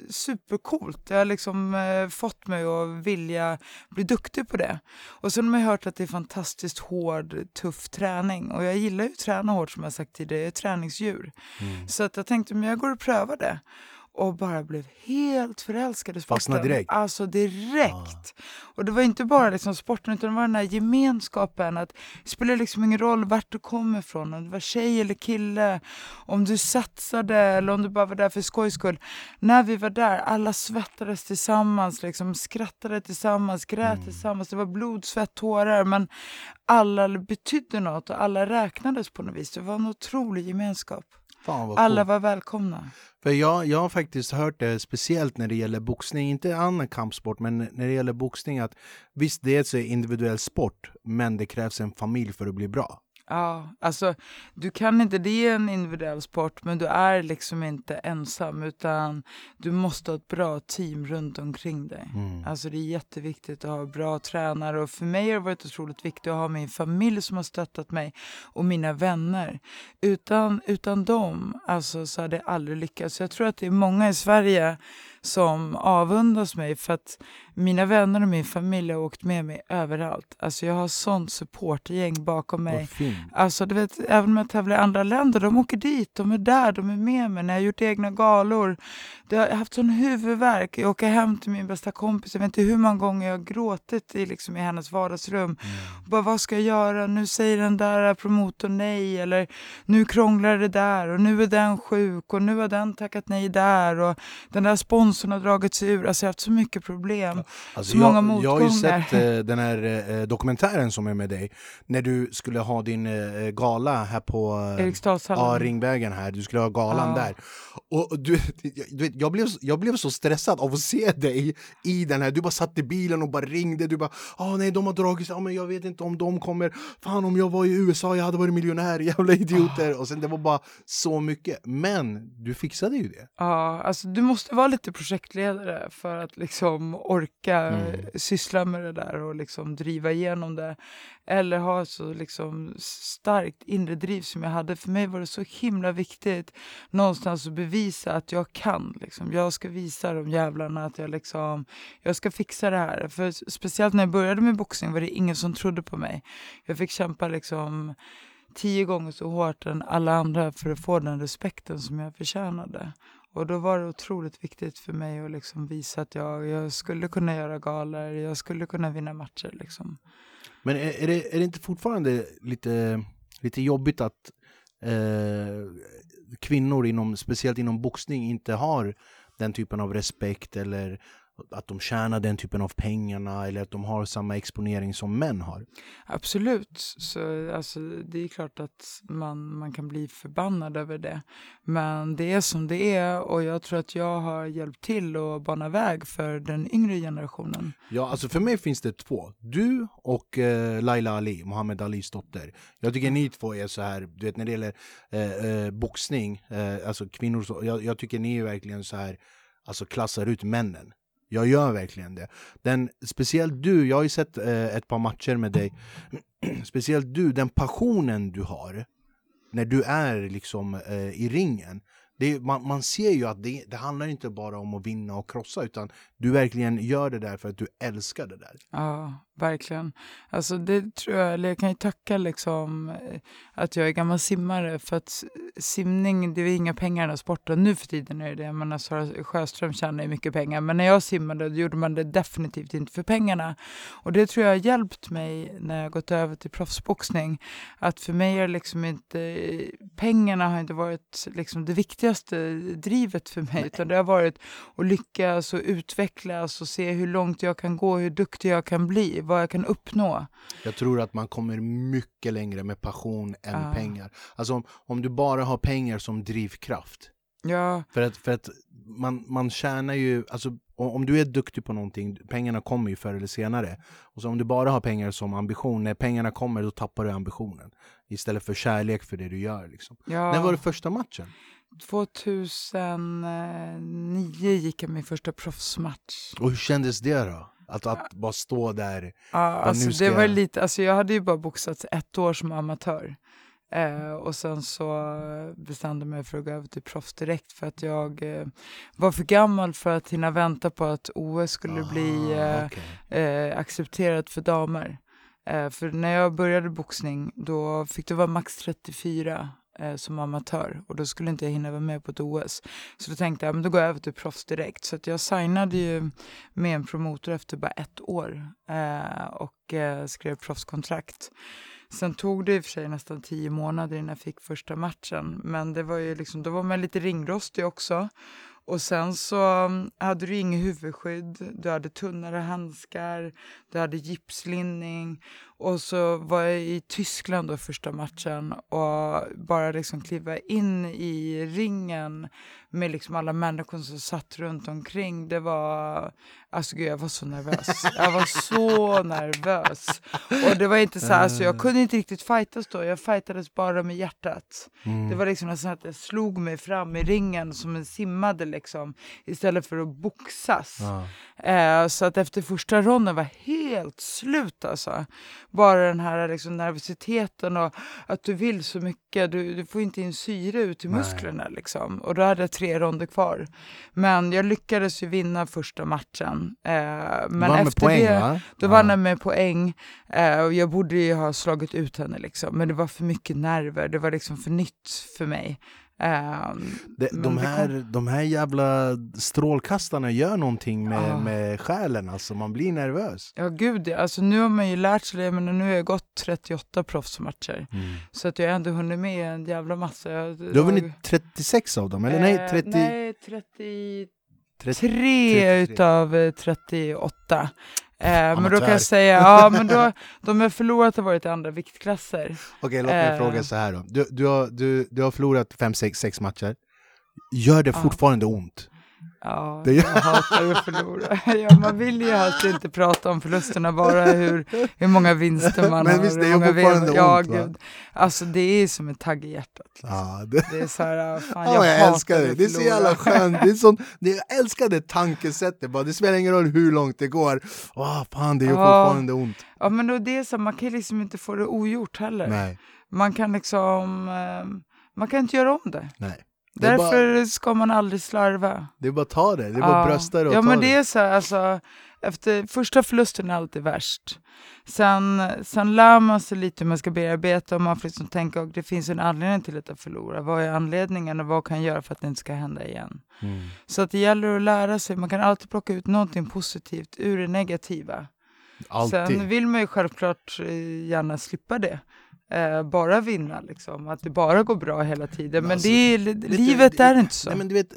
supercoolt. Jag liksom eh, fått mig att vilja bli duktig på det. Och sen har man hört att det är fantastiskt hård, tuff träning. Och jag gillar ju att träna hårt som jag sagt tidigare, jag är träningsdjur. Mm. Så att jag tänkte, men jag går och prövar det och bara blev helt förälskad i sporten. Fastnade direkt? Alltså direkt. Ah. Och det var inte bara liksom sporten utan det var den här gemenskapen. Att det spelar liksom ingen roll vart du kommer ifrån, om du var tjej eller kille, om du satsade eller om du bara var där för skojs skull. När vi var där, alla svettades tillsammans, liksom, skrattade tillsammans, grät mm. tillsammans. Det var blod, svett, tårar men alla betydde något och alla räknades på något vis. Det var en otrolig gemenskap. Alla var välkomna. För jag, jag har faktiskt hört det, speciellt när det gäller boxning, inte annan kampsport, men när det gäller boxning att visst, det är en individuell sport, men det krävs en familj för att bli bra. Ja, alltså du kan inte, det är en individuell sport men du är liksom inte ensam utan du måste ha ett bra team runt omkring dig. Mm. Alltså det är jätteviktigt att ha bra tränare och för mig har det varit otroligt viktigt att ha min familj som har stöttat mig och mina vänner. Utan, utan dem alltså, så hade jag aldrig lyckats. Jag tror att det är många i Sverige som avundas mig för att mina vänner och min familj har åkt med mig överallt. Alltså jag har sånt supportgäng bakom mig. Alltså du vet, även om jag tävlar i andra länder, de åker dit, de är där, de är med mig. När jag har gjort egna galor. Jag har haft sån huvudvärk. Jag åker hem till min bästa kompis, jag vet inte hur många gånger jag har gråtit i, liksom, i hennes vardagsrum. Mm. Bara, vad ska jag göra? Nu säger den där promotorn nej, eller nu krånglar det där och nu är den sjuk och nu har den tackat nej där och den där sponsorn har dragit sig ur. Alltså jag har haft så mycket problem. Alltså så jag, många motgångar. Jag har ju sett eh, den här eh, dokumentären som är med dig, när du skulle ha din eh, gala här på eh, ja, Ringvägen här, du skulle ha galan ja. där. Och du, [LAUGHS] du vet, jag, blev, jag blev så stressad av att se dig i den här, du bara satt i bilen och bara ringde, du bara ah, nej de har dragit sig, ah, men jag vet inte om de kommer, fan om jag var i USA jag hade varit miljonär, [LAUGHS] jävla idioter. Oh. Och sen det var bara så mycket, men du fixade ju det. Ja, alltså du måste vara lite projektledare för att liksom orka mm. syssla med det där och liksom driva igenom det. Eller ha så liksom starkt inre driv som jag hade. För mig var det så himla viktigt någonstans att bevisa att jag kan. Liksom. Jag ska visa de jävlarna att jag, liksom, jag ska fixa det här. För speciellt när jag började med boxning var det ingen som trodde på mig. Jag fick kämpa liksom tio gånger så hårt än alla andra för att få den respekten som jag förtjänade. Och då var det otroligt viktigt för mig att liksom visa att jag, jag skulle kunna göra galor, jag skulle kunna vinna matcher. Liksom. Men är, är, det, är det inte fortfarande lite, lite jobbigt att eh, kvinnor, inom, speciellt inom boxning, inte har den typen av respekt eller att de tjänar den typen av pengarna eller att de har samma exponering som män har? Absolut. Så, alltså, det är klart att man, man kan bli förbannad över det. Men det är som det är och jag tror att jag har hjälpt till att bana väg för den yngre generationen. Ja, alltså för mig finns det två. Du och eh, Laila Ali, Muhammad Alis dotter. Jag tycker ni två är så här, du vet när det gäller eh, eh, boxning, eh, alltså kvinnor, så, jag, jag tycker ni är verkligen så här, alltså klassar ut männen. Jag gör verkligen det. Den, speciellt du, jag har ju sett eh, ett par matcher med dig. [CLEARS THROAT] speciellt du, den passionen du har när du är liksom eh, i ringen. Det, man, man ser ju att det, det, handlar inte bara om att vinna och krossa utan du verkligen gör det där för att du älskar det där. Ja, verkligen. Alltså det tror jag, eller jag kan ju tacka liksom eh, att jag är gammal simmare för att simning, det är inga pengar i den här sporten. Nu för tiden är det det, men alltså, Sara Sjöström tjänar ju mycket pengar. Men när jag simmade då gjorde man det definitivt inte för pengarna. Och det tror jag har hjälpt mig när jag gått över till proffsboxning. Att för mig är liksom inte, eh, pengarna har inte varit liksom det viktigaste drivet för mig, utan det har varit att lyckas och utvecklas och se hur långt jag kan gå, hur duktig jag kan bli vad jag kan uppnå. Jag tror att man kommer mycket längre med passion än Ja. pengar. Alltså om, om du bara har pengar som drivkraft. Ja, För att, för att man, man tjänar ju, alltså om du är duktig på någonting, pengarna kommer ju förr eller senare. Och så om du bara har pengar som ambition, när pengarna kommer då tappar du ambitionen. Istället för kärlek för det du gör. Liksom. ja. När var det första matchen? 2009 gick jag min första proffsmatch. Och hur kändes det då? Att, att bara stå där? Ja, alltså det var jag- lite, alltså jag hade ju bara boxats ett år som amatör. Eh, och sen så bestämde jag mig för att gå över till proffs direkt för att jag eh, var för gammal för att hinna vänta på att OS skulle bli Ah, eh, okej. eh, accepterat för damer. Eh, för när jag började boxning då fick det vara max 34 eh, som amatör och då skulle inte jag hinna vara med på ett OS. Så då tänkte jag men då går jag över till proffs direkt. Så att jag signade ju med en promotor efter bara ett år eh, och eh, skrev proffskontrakt. Sen tog det i och för sig nästan tio månader innan jag fick första matchen. Men det var ju liksom, då var man lite ringrostig också. Och sen så mm, hade du inget huvudskydd, du hade tunnare handskar, du hade gipslinning. Och så var jag i Tyskland då första matchen och bara liksom kliva in i ringen med liksom alla människor som satt runt omkring. Det var, alltså gud jag var så nervös. Jag var så [LAUGHS] nervös. Och det var inte så här, alltså jag kunde inte riktigt fightas då, jag fightades bara med hjärtat. Mm. Det var liksom nästan att jag slog mig fram i ringen som en simmade liksom istället för att boxas. Ja. Eh, så att efter första ronden var helt slut alltså. Bara den här liksom, nervositeten och att du vill så mycket. Du, du får inte in syre ut i Nej. musklerna liksom. Och då hade jag tre ronder kvar. Men jag lyckades ju vinna första matchen. Eh, men Vann med efter poäng det, va? då vann jag med poäng. Eh, och jag borde ju ha slagit ut henne liksom. Men det var för mycket nerver. Det var liksom för nytt för mig. Eh, men de, här, kom- de här jävla strålkastarna gör någonting med, Ah. med själen, alltså man blir nervös. Ja gud alltså nu har man ju lärt sig det, men nu har jag gått 38 proffsmatcher. Så att jag ändå hunnit med en jävla massa. Jag, Du har vunnit 36 av dem, eller nej? 30, Eh, nej, 33 30 utav eh, 38. Eh, men då kan jag säga, ja [LAUGHS] men då, de jag förlorat har varit i andra viktklasser. Okej, låt mig Eh. fråga så här då. Du, du, har, du, du har förlorat 5-6 matcher. Gör det fortfarande ont? Ja, Det jag hatar att förlora. Ja, man vill ju helst inte prata om förlusterna, bara hur, hur många vinster man Men har. visst, det är många fortfarande ja, ont, gud. Alltså det är som en tagg i hjärtat. Liksom. Ja, det, Det är så här, fan, ja, jag, jag, älskar det. Det är så jävla skönt. Det är sånt, det, jag älskar det tankesättet. Bara. Det spelar ingen roll hur långt det går. Åh, fan, det gör Ja. fortfarande ont. Ja men då det är så, man kan liksom inte få det ogjort heller. Nej, Man kan liksom, eh, man kan inte göra om det. nej. Därför bara, ska man aldrig slarva. det är bara att ta det. Det är bara brösta det och Ja ta men det. är så här, alltså, efter första förlusten är alltid värst. Sen, sen lär man sig lite hur man ska bearbeta och man får liksom tänka att det finns en anledning till att jag förlorar. Vad är anledningen och vad kan jag göra för att det inte ska hända igen? Mm. Så att det gäller att lära sig, man kan alltid plocka ut någonting positivt ur det negativa. Alltid. Sen vill man ju självklart eh, gärna slippa det. Eh, bara vinna, liksom. att det bara går bra hela tiden. Men Alltså, det är, Vet du, livet det- är inte så. Nej, men du vet,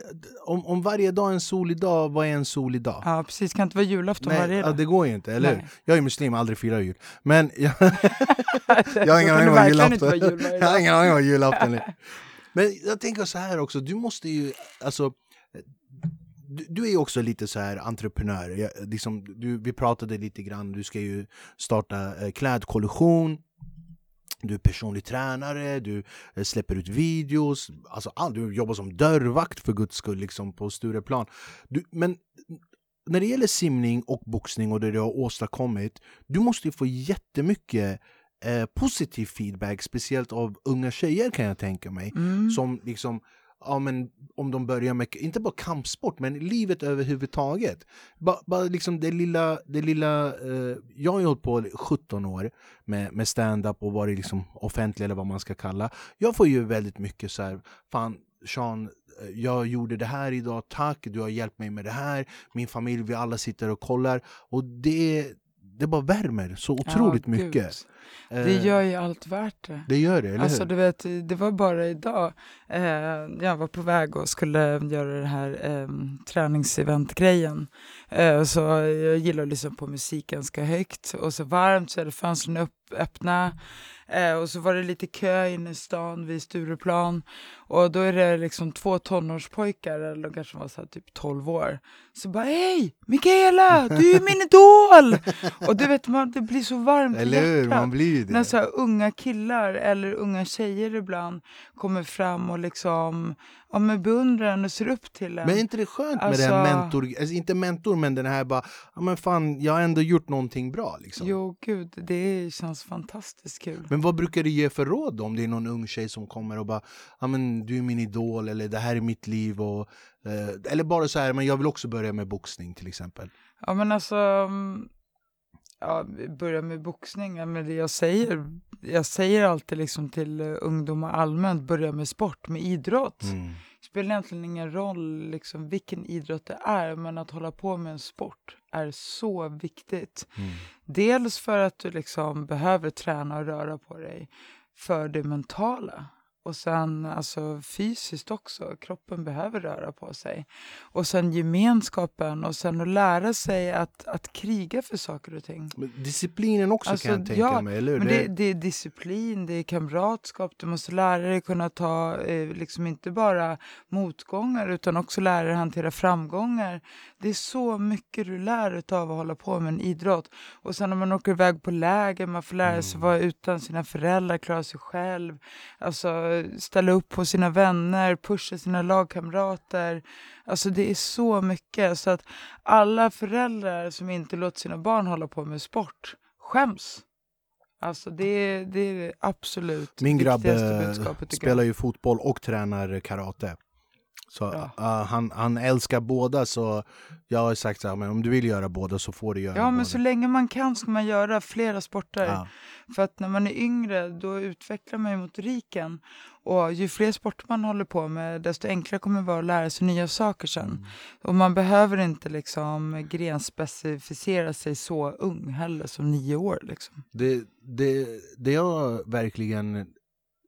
om, om varje dag är en solig dag, vad är en solig dag? Ja, precis. Kan inte vara julafton Nej, varje ja, dag. det går ju inte, eller hur? Nej. Jag är muslim, aldrig firar jul. Men jag, [LAUGHS] jag har ingen aning om julafton jul [LAUGHS] Jag har ingen aning om julafton. [LAUGHS] Men jag tänker så här också, du måste ju, alltså du, du är ju också lite så här entreprenör. Jag, liksom, du, vi pratade lite grann, du ska ju starta eh, klädkollektion. Du är personlig tränare, du eh, släpper ut videos, alltså, all, du jobbar som dörrvakt för guds skull liksom, på Stureplan. Du, men när det gäller simning och boxning och det du har åstadkommit, du måste ju få jättemycket eh, positiv feedback, speciellt av unga tjejer kan jag tänka mig. Mm. Som liksom, ja, men, om de börjar med, inte bara kampsport, men livet överhuvudtaget. Bara, bara liksom det lilla, det lilla eh, jag har ju hållit på 17 år med, med stand-up och varit liksom offentlig eller vad man ska kalla. Jag får ju väldigt mycket så här, fan Sean, eh, jag gjorde det här idag, tack, du har hjälpt mig med det här, min familj, vi alla sitter och kollar. Och det, det bara värmer så otroligt Ja, mycket. Det Eh, gör ju allt värt det. det gör det, eller Alltså hur? du vet, det var bara idag. Eh, jag var på väg och skulle göra det här eh, träningseventgrejen. Eh, så jag gillar att lyssna på musik ganska högt. Och så varmt så hade fönstren upp, öppna. Eh, och så var det lite kö inne i stan vid Stureplan. Och då är det liksom två tonårspojkar, eller de kanske var så här typ 12 år. Så bara hej, Mikaela, du är min [LAUGHS] idol! och du vet, man, det blir så varmt i Eller hur? hjärtat Man blir det. när så här unga killar eller unga tjejer ibland kommer fram och liksom ja, men beundrar en och ser upp till en. Men är inte det skönt med den Alltså- mentor, alltså inte mentor men den här bara, ja men fan jag har ändå gjort någonting bra liksom. Jo, gud, det känns fantastiskt kul. Men vad brukar du ge för råd om det är någon ung tjej som kommer och bara ja men du är min idol eller det här är mitt liv och eh, eller bara så här, men jag vill också börja med boxning till exempel. Ja, men alltså, mm, ja, börja med boxning, ja, men det jag säger, jag säger alltid liksom till uh, ungdomar allmänt, börja med sport, med idrott. Mm. Det spelar egentligen ingen roll liksom, vilken idrott det är, men att hålla på med en sport är så viktigt. Mm. Dels för att du liksom behöver träna och röra på dig för det mentala. Och sen alltså fysiskt också. Kroppen behöver röra på sig. Och sen gemenskapen och sen att lära sig att, att kriga för saker och ting. Men disciplinen också Alltså, kan jag tänka ja, mig, eller hur? Men Det- det, det är disciplin, det är kamratskap. Du måste lära dig kunna ta eh, liksom inte bara motgångar utan också lära dig hantera framgångar. Det är så mycket du lär dig av att hålla på med en idrott. Och sen när man åker iväg på läger, man får lära sig Mm. vara utan sina föräldrar, klara sig själv. Alltså ställa upp på sina vänner, pusha sina lagkamrater. Alltså det är så mycket. Så att alla föräldrar som inte låter sina barn hålla på med sport skäms. Alltså det, är- det är absolut Min grabb spelar ju fotboll och tränar karate. Så Bra. eh, han, han älskar båda så jag har sagt så här, men om du vill göra båda så får du göra Ja båda. men så länge man kan ska man göra flera sporter. Ja. För att när man är yngre då utvecklar man ju motoriken. Och ju fler sporter man håller på med desto enklare kommer det vara att lära sig nya saker sen. Mm. Och man behöver inte liksom grenspecificera sig så ung heller som nio år. Liksom. Det, det, det jag verkligen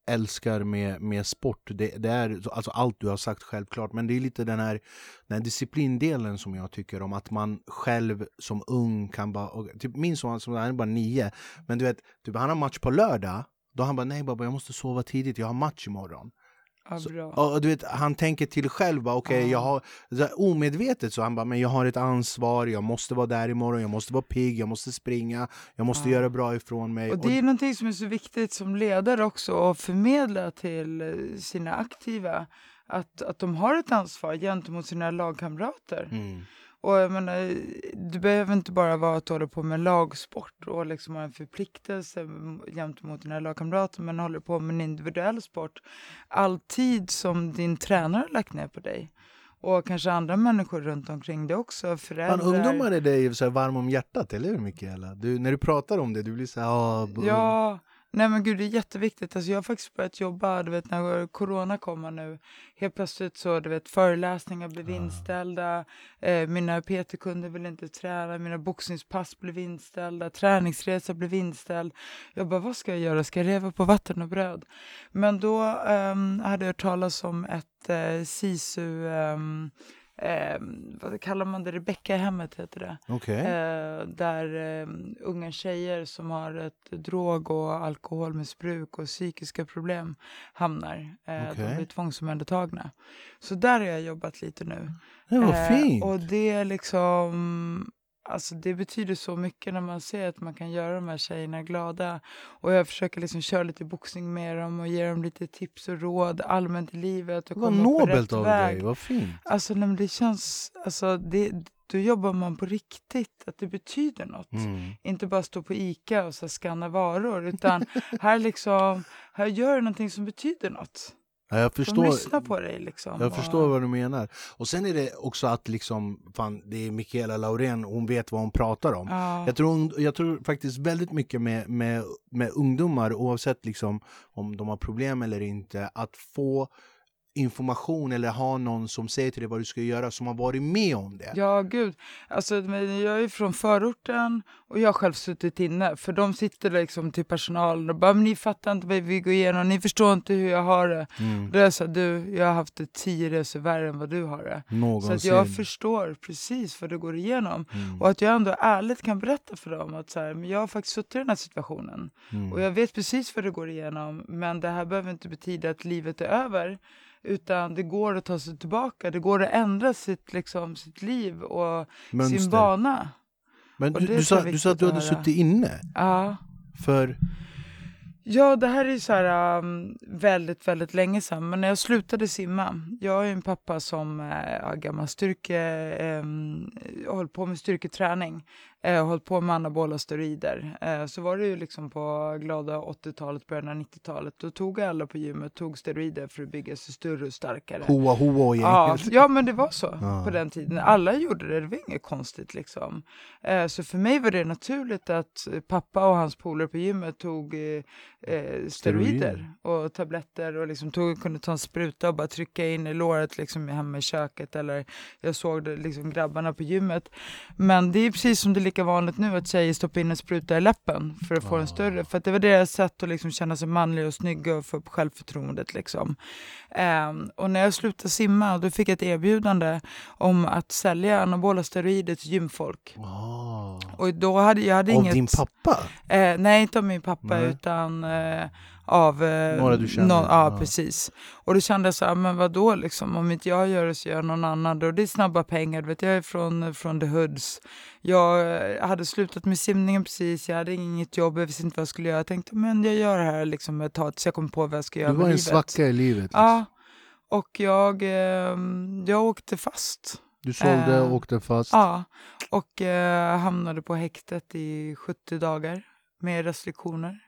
älskar med, med sport, det, det är alltså allt du har sagt självklart, men det är lite den här, den här disciplindelen som jag tycker om, att man själv som ung kan bara, och, typ min son som han är bara nio, men du vet, typ, han har match på lördag, då han bara nej babba jag måste sova tidigt, jag har match imorgon. Ja, Så-. Och du vet, han tänker till själv, bara, okej, Ja. jag har, omedvetet så han bara, men jag har ett ansvar, jag måste vara där imorgon, jag måste vara pigg, jag måste springa, jag måste Ja. göra bra ifrån mig. Och det är någonting som är så viktigt som ledare också att förmedla till eh, sina aktiva. Att, att de har ett ansvar gentemot sina lagkamrater. mm. Och jag menar, det behöver inte bara vara att du håller på med lagsport och liksom har en förpliktelse gentemot dina lagkamrater, men håller på med en individuell sport. All tid som din tränare har lagt ner på dig. Och kanske andra människor runt omkring dig också, föräldrar. Ungdomar är dig så varm om hjärtat, eller hur Mikaela? Du, när du pratar om det, du blir så här... "Ah, Ja, nej men gud det är jätteviktigt. Alltså jag har faktiskt börjat jobba, du vet när corona kommer nu. Helt plötsligt så, du vet föreläsningar blev Ah. inställda. Eh, mina PT-kunder vill inte träna, mina boxningspass blev inställda, träningsresa blev inställd. Jag bara, vad ska jag göra? Ska jag leva på vatten och bröd? Men då ehm, hade jag hört talas om ett eh, SISU, ehm, vad kallar man det, Rebecka-hemmet heter det. Okej. Eh, där eh, unga tjejer som har ett drog och alkoholmissbruk och psykiska problem hamnar. Eh, Okej. De blir tvångsomhändertagna. Så där har jag jobbat lite nu. Det var Eh, fint! Och det är liksom... Alltså det betyder så mycket när man ser att man kan göra de här tjejerna glada. Och jag försöker liksom köra lite boxning med dem och ge dem lite tips och råd allmänt i livet. Och Vad nobelt av väg. dig, vad fint! Alltså men det känns, alltså det, då jobbar man på riktigt, att det betyder något. Mm. Inte bara stå på Ica och så scanna varor, utan [LAUGHS] här liksom, här gör du någonting som betyder något. Ja, jag De förstår, lyssnar på dig liksom. jag och- förstår vad du menar. Och sen är det också att liksom, fan, det är Mikaela Laurén, hon vet vad hon pratar om. Ja, Jag tror, hon- jag tror faktiskt väldigt mycket med, med, med ungdomar, oavsett liksom om de har problem eller inte, att få information eller ha någon som säger till dig vad du ska göra som har varit med om det. Ja, gud. Alltså, jag är från förorten och jag har själv suttit inne. För de sitter liksom till personalen och bara, ni fattar inte vad vi går igenom, ni förstår inte hur jag har det. Mm. Då är jag så du, jag har haft det tio resor värre än vad du har det. Så Någonsin. att jag förstår precis vad du går igenom. Mm. Och att jag ändå ärligt kan berätta för dem att så här, men jag har faktiskt suttit i den här situationen. Mm. Och jag vet precis vad du går igenom. Men det här behöver inte betyda att livet är över. Utan det går att ta sig tillbaka. Det går att ändra sitt, liksom, sitt liv och sin Mönster. bana. Men du, du, sa, du sa att du hade suttit inne. Ja. För... Ja, det här är ju så här um, väldigt, väldigt länge sedan. Men när jag slutade simma, jag är en pappa som uh, har gammal styrke, um, hållit på med styrketräning, uh, hållit på med anabola steroider. Uh, så var det ju liksom på glada 80-talet, början av 90-talet. Då tog alla på gymmet tog steroider för att bygga sig större och starkare. Hoa hoa Ja, ja, men det var så Ja. på den tiden. Alla gjorde det, det var inget konstigt liksom. Eh, så för mig var det naturligt att eh, pappa och hans polare på gymmet tog eh, eh, steroider Steroider. och tabletter och liksom tog, kunde ta en spruta och bara trycka in i låret liksom hemma i köket eller jag såg det liksom grabbarna på gymmet. Men det är precis som det lika vanligt nu att tjejer stoppar in en spruta i läppen för att få den större. För att det var deras sätt att liksom känna sig manlig och snygg och få upp självförtroendet liksom. Ehm, och när jag slutade simma då fick jag ett erbjudande om att sälja anabola steroider till gymfolk. Ah. Och då hade jag hade Av inget... din pappa? Eh, nej, inte av min pappa Nej. utan eh, av... Eh, Några du känner? nå- ja, Ja. precis. Och då kände jag så här, men vadå liksom, om inte jag gör det så gör någon annan. Då det är snabba pengar, du vet, jag är från, från the hoods. Jag eh, hade slutat med simningen precis, jag hade inget jobb, jag visste inte vad jag skulle göra. Jag tänkte, men jag gör det här liksom ett tag tills jag kommer på vad jag ska göra Du med var en livet. svacka i livet. liksom. Ja, och jag, eh, jag åkte fast. Du sålde och Eh, åkte fast. Ja, och eh, hamnade på häktet i 70 dagar med restriktioner.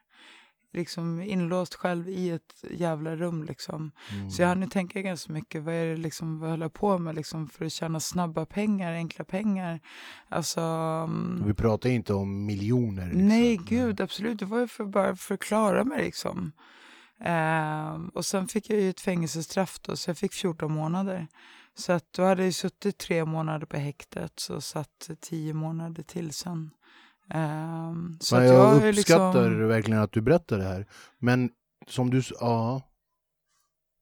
Liksom inlåst själv i ett jävla rum liksom. Mm. Så jag hann ju tänka ganska mycket, vad är det liksom, vad höll jag på med liksom för att tjäna snabba pengar, enkla pengar? Alltså... mm, Vi pratar inte om miljoner. Liksom. Nej, gud, absolut. Det var ju för att bara förklara mig liksom. Ehm, och sen fick jag ju ett fängelsestraff då, så jag fick 14 månader. Så att då hade jag suttit tre månader på häktet, så satt tio månader till sen. Ehm, så att jag är uppskattar liksom... verkligen att du berättar det här. Men som du ja.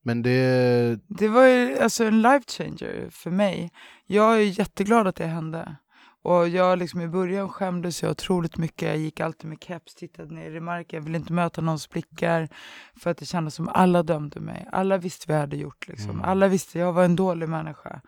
Men det... Det var ju alltså en life changer för mig. Jag är jätteglad att det hände. Och jag liksom i början skämdes jag otroligt mycket. Jag gick alltid med keps, tittade ner i marken, ville inte möta någons blickar. För att det kändes som alla dömde mig. Alla visste vad jag hade gjort. Liksom. Mm. Alla visste jag var en dålig människa.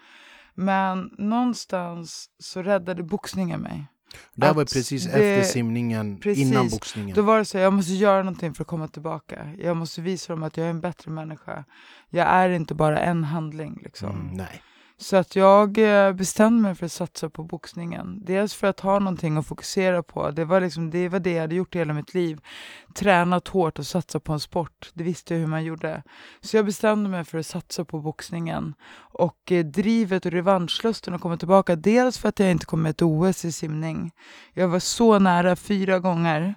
Men någonstans så räddade boxningen mig. Det här var precis det- efter simningen, Precis. innan boxningen. Då var det så, jag måste göra någonting för att komma tillbaka. Jag måste visa dem att jag är en bättre människa. Jag är inte bara en handling. Liksom. Mm, nej. Så att jag eh, bestämde mig för att satsa på boxningen. Dels för att ha någonting att fokusera på. Det var, liksom, det var det jag hade gjort i hela mitt liv. Tränat hårt och satsat på en sport. Det visste jag hur man gjorde. Så jag bestämde mig för att satsa på boxningen. Och eh, drivet och revanschlusten att komma tillbaka. Dels för att jag inte kom med ett OS i simning. Jag var så nära fyra gånger.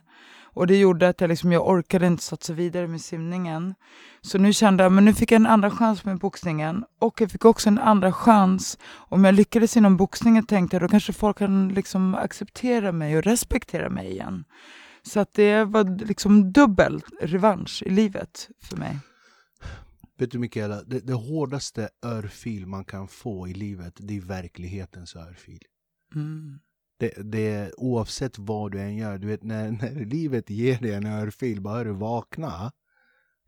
Och det gjorde att jag, liksom, jag orkade inte satsa vidare med simningen. Så nu kände jag men nu fick jag en andra chans med boxningen. Och jag fick också en andra chans. Om jag lyckades inom boxningen tänkte jag då kanske folk kan liksom acceptera mig och respektera mig igen. Så att det var liksom dubbel revansch i livet för mig. Vet du Mikaela, det, det hårdaste örfil man kan få i livet, det är verklighetens örfil. Mm. Det, det, oavsett vad du än gör, du vet när, [LAUGHS] när livet ger dig en örfil, bara du vakna,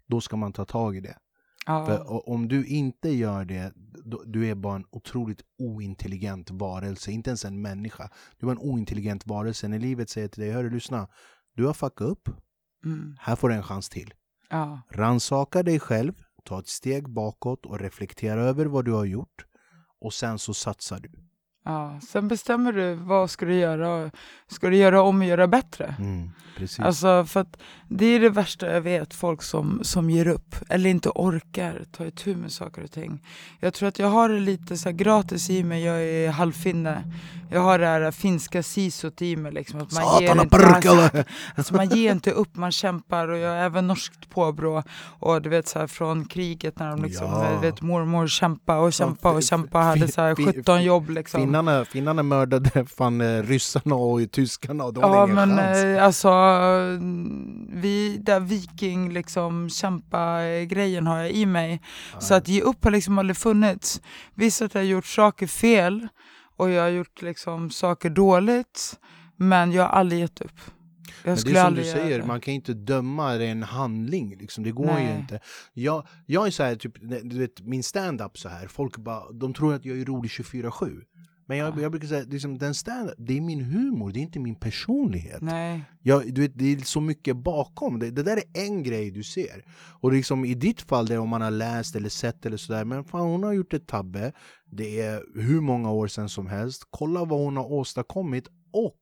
då ska man ta tag i det. Ja. För om du inte gör det, du är bara en otroligt ointelligent varelse, inte ens en människa. Du är en ointelligent varelse. När livet säger till dig, hörru lyssna, du har fuckat upp, Mm. här får du en chans till. Ja. Ransaka dig själv, ta ett steg bakåt och reflektera över vad du har gjort. Och sen så satsar du. Ja. Sen bestämmer du vad ska du göra. Ska du göra om och göra bättre? Mm, precis. Alltså för det är det värsta jag vet, folk som, som ger upp eller inte orkar ta itu med saker och ting. Jag tror att jag har det lite så gratis i mig, jag är halvfinne. Jag har det här finska sisot i mig. Liksom, att man ger inte, perkele! alltså, man ger inte upp, man kämpar. Och jag har även norskt påbrå. Och du vet så här, från kriget när de liksom, Ja. vet, mormor kämpa och kämpa och kämpa. Hade så här fi- 17 jobb liksom. Finnarna, finnarna mördade fan eh, ryssarna och tyskarna och de hade Ja ingen men chans. eh, alltså, vi, där viking liksom kämpa eh, grejen har jag i mig. Så att ge upp har liksom aldrig funnits. Visst att jag har gjort saker fel och jag har gjort liksom saker dåligt men jag har aldrig gett upp. Jag Men det är som du säger, det. man kan inte döma en handling, liksom. det går ju Nej. inte. Jag, jag är så här, typ, du vet, min stand-up så här, folk bara, de tror att jag är rolig 24-7. Men jag, jag brukar säga, liksom, den stand det är min humor, det är inte min personlighet. Nej. Jag, du vet, det är så mycket bakom. Det, det där är en grej du ser. Och liksom, i ditt fall, det är om man har läst eller sett eller sådär, men fan hon har gjort ett tabbe. Det är hur många år sedan som helst. Kolla vad hon har åstadkommit och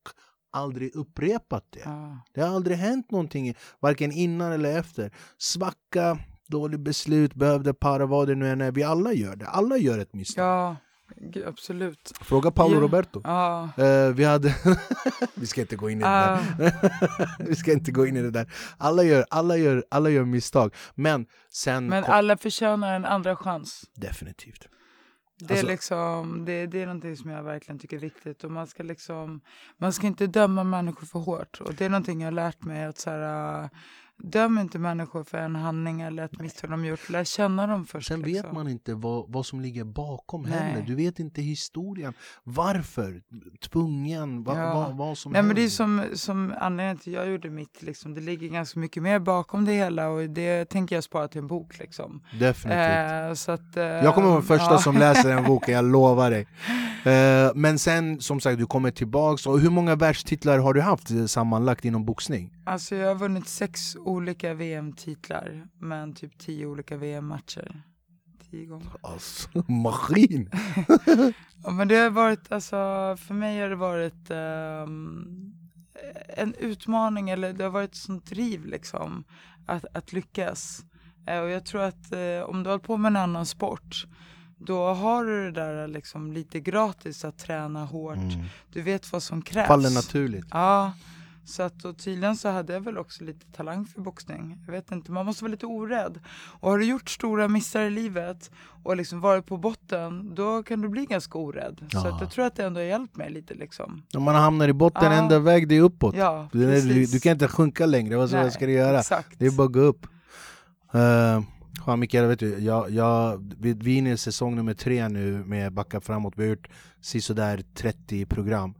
aldrig upprepat det. Ja. Det har aldrig hänt någonting, varken innan eller efter. Svacka, dålig beslut, behövde para, vad det nu än är. Vi alla gör det. Alla gör ett misstag. ja, g- absolut. Fråga Paolo Ja. Roberto. Ja. Eh, vi hade... [LAUGHS] vi ska inte gå in i det Ja. där. [LAUGHS] vi ska inte gå in i det där. Alla gör, alla gör, alla gör misstag. Men sen... Men kom- alla förtjänar en andra chans. Definitivt. Det är, Alltså- liksom, det, det är någonting som jag verkligen tycker är viktigt. Och man, ska liksom, man ska inte döma människor för hårt. Och det är någonting jag har lärt mig. att så här, Döm inte människor för en handling eller ett misstag de gjort. Lär känna dem först. Sen liksom. vet man inte vad, vad som ligger bakom Nej. heller. Du vet inte historien. Varför? Tvungen? Va, Ja. vad, vad som Nej, men det är händer. som, som anledningen till att jag gjorde mitt. Liksom, det ligger ganska mycket mer bakom det hela. Och det tänker jag spara till en bok. Liksom. Definitivt. Eh, så att, eh, Jag kommer vara första ja. som läser den [LAUGHS] boken, jag lovar dig. Eh, men sen, som sagt, du kommer tillbaks. Och hur många världstitlar har du haft eh, sammanlagt inom boxning? Alltså jag har vunnit sex olika VM-titlar. Men typ tio olika VM-matcher. Tio gånger. Alltså, [LAUGHS] maskin! [LAUGHS] Ja, men det har varit, alltså, för mig har det varit ehm, en utmaning, eller det har varit ett sånt driv liksom, att, att lyckas. Eh, och jag tror att eh, om du håller på med en annan sport, då har du det där liksom lite gratis att träna hårt. Du vet vad som krävs. Faller naturligt. Ja, så att och tydligen så hade jag väl också lite talang för boxning. Jag vet inte, man måste vara lite orädd. Och har du gjort stora missar i livet och liksom varit på botten, då kan du bli ganska orädd. Så Ja. att jag tror att det ändå har hjälpt mig lite liksom. Om man hamnar i botten, Ja. enda väg det är uppåt. Ja, du, du, kan inte sjunka längre, vad, vad Nej, ska du göra? Exakt. Det är bara att gå upp. Uh, ja, Mikael, vet du, jag, jag, vi, vi är inne i säsong nummer tre nu med Backa framåt. Vi har gjort sådär 30 program.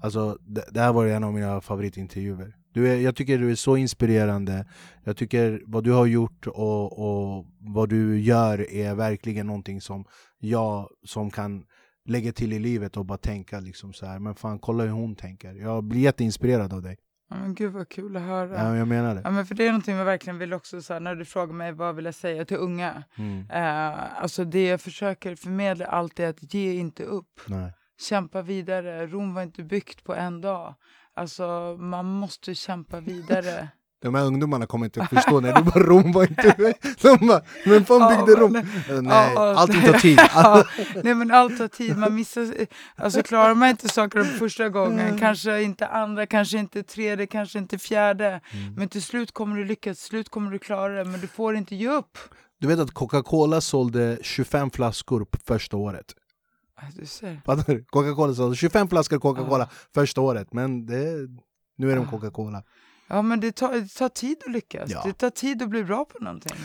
Alltså, det, det här var en av mina favoritintervjuer. Du är, jag tycker du är så inspirerande. Jag tycker vad du har gjort och, och vad du gör är verkligen någonting som jag som kan lägga till i livet och bara tänka liksom så här. men fan kolla hur hon tänker. Jag blir jätteinspirerad av dig. Ja, men gud vad kul att höra. Ja, jag menar det. Ja, men för det är någonting jag verkligen vill också, så här, när du frågar mig vad vill jag säga till unga. Mm. Eh, alltså det jag försöker förmedla alltid är att ge inte upp. Nej. Kämpa vidare. Rom var inte byggt på en dag. Alltså, man måste kämpa vidare. [LAUGHS] De här ungdomarna kommer inte att förstå när du bara Rom var inte De bara, men fan byggde Rom? Eh, Nej, allting tar tid. [LAUGHS] nej men allt tar tid, man missar, alltså klarar man inte saker första gången, Mm. kanske inte andra, kanske inte tredje, kanske inte fjärde. Mm. Men till slut kommer du lyckas, till slut kommer du klara det, men du får inte ge upp. Du vet att Coca-Cola sålde 25 flaskor på första året. Du ser. Fattar du? Coca-Cola sålde 25 flaskor Coca-Cola Ja. första året, men det, nu är de Ja. Coca-Cola. Ja men det tar, det tar tid att lyckas, Ja. det tar tid att bli bra på någonting.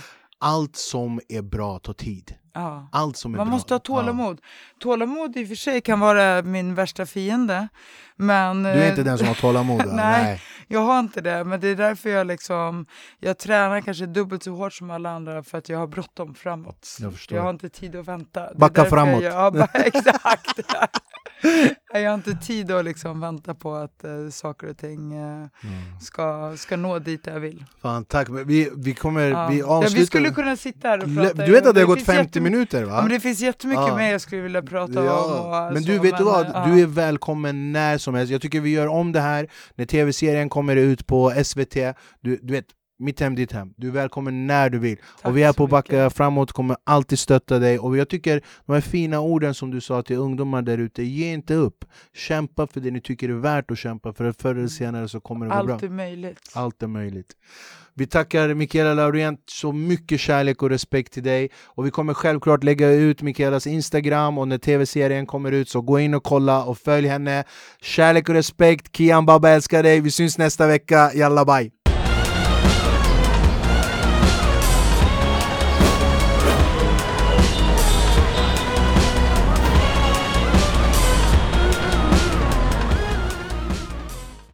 Allt som är bra tar tid. Ja. Allt som är Man bra. måste ha tålamod. Tålamod i och för sig kan vara min värsta fiende. Men, Ja. Du är eh, inte den som har tålamod [LAUGHS] va? Nej. Jag har inte det, men det är därför jag liksom Jag tränar kanske dubbelt så hårt som alla andra för att jag har bråttom framåt. Jag förstår. har inte tid att vänta. Backa framåt. Jag, ja, [LAUGHS] exakt. [LAUGHS] jag har inte tid att liksom vänta på att eh, saker och ting eh, Mm. ska, ska nå dit jag vill. Fan tack, men vi, vi kommer, Ja. vi ja, avslutar vi skulle kunna sitta här och prata. Du vet att det har gått finns 50 jättemy- minuter va? Ja, men det finns jättemycket Ja. mer jag skulle vilja prata om. Och, men så, du vet du vad? ja. Du är välkommen när som helst. Jag tycker vi gör om det här när tv-serien kommer ut på SVT. Du, du vet, mitt hem, ditt hem. Du är välkommen när du vill. Tack och vi är på Backa framåt, kommer alltid stötta dig. Och jag tycker de här fina orden som du sa till ungdomar där ute, ge inte upp. Kämpa för det ni tycker är värt att kämpa för, förr eller senare så kommer det gå bra. Allt är möjligt. Allt är möjligt. Vi tackar Mikaela Laurent så mycket kärlek och respekt till dig. Och vi kommer självklart lägga ut Mikaelas Instagram och när tv-serien kommer ut så gå in och kolla och följ henne. Kärlek och respekt, Kian Baba älskar dig. Vi syns nästa vecka. Jalla bye!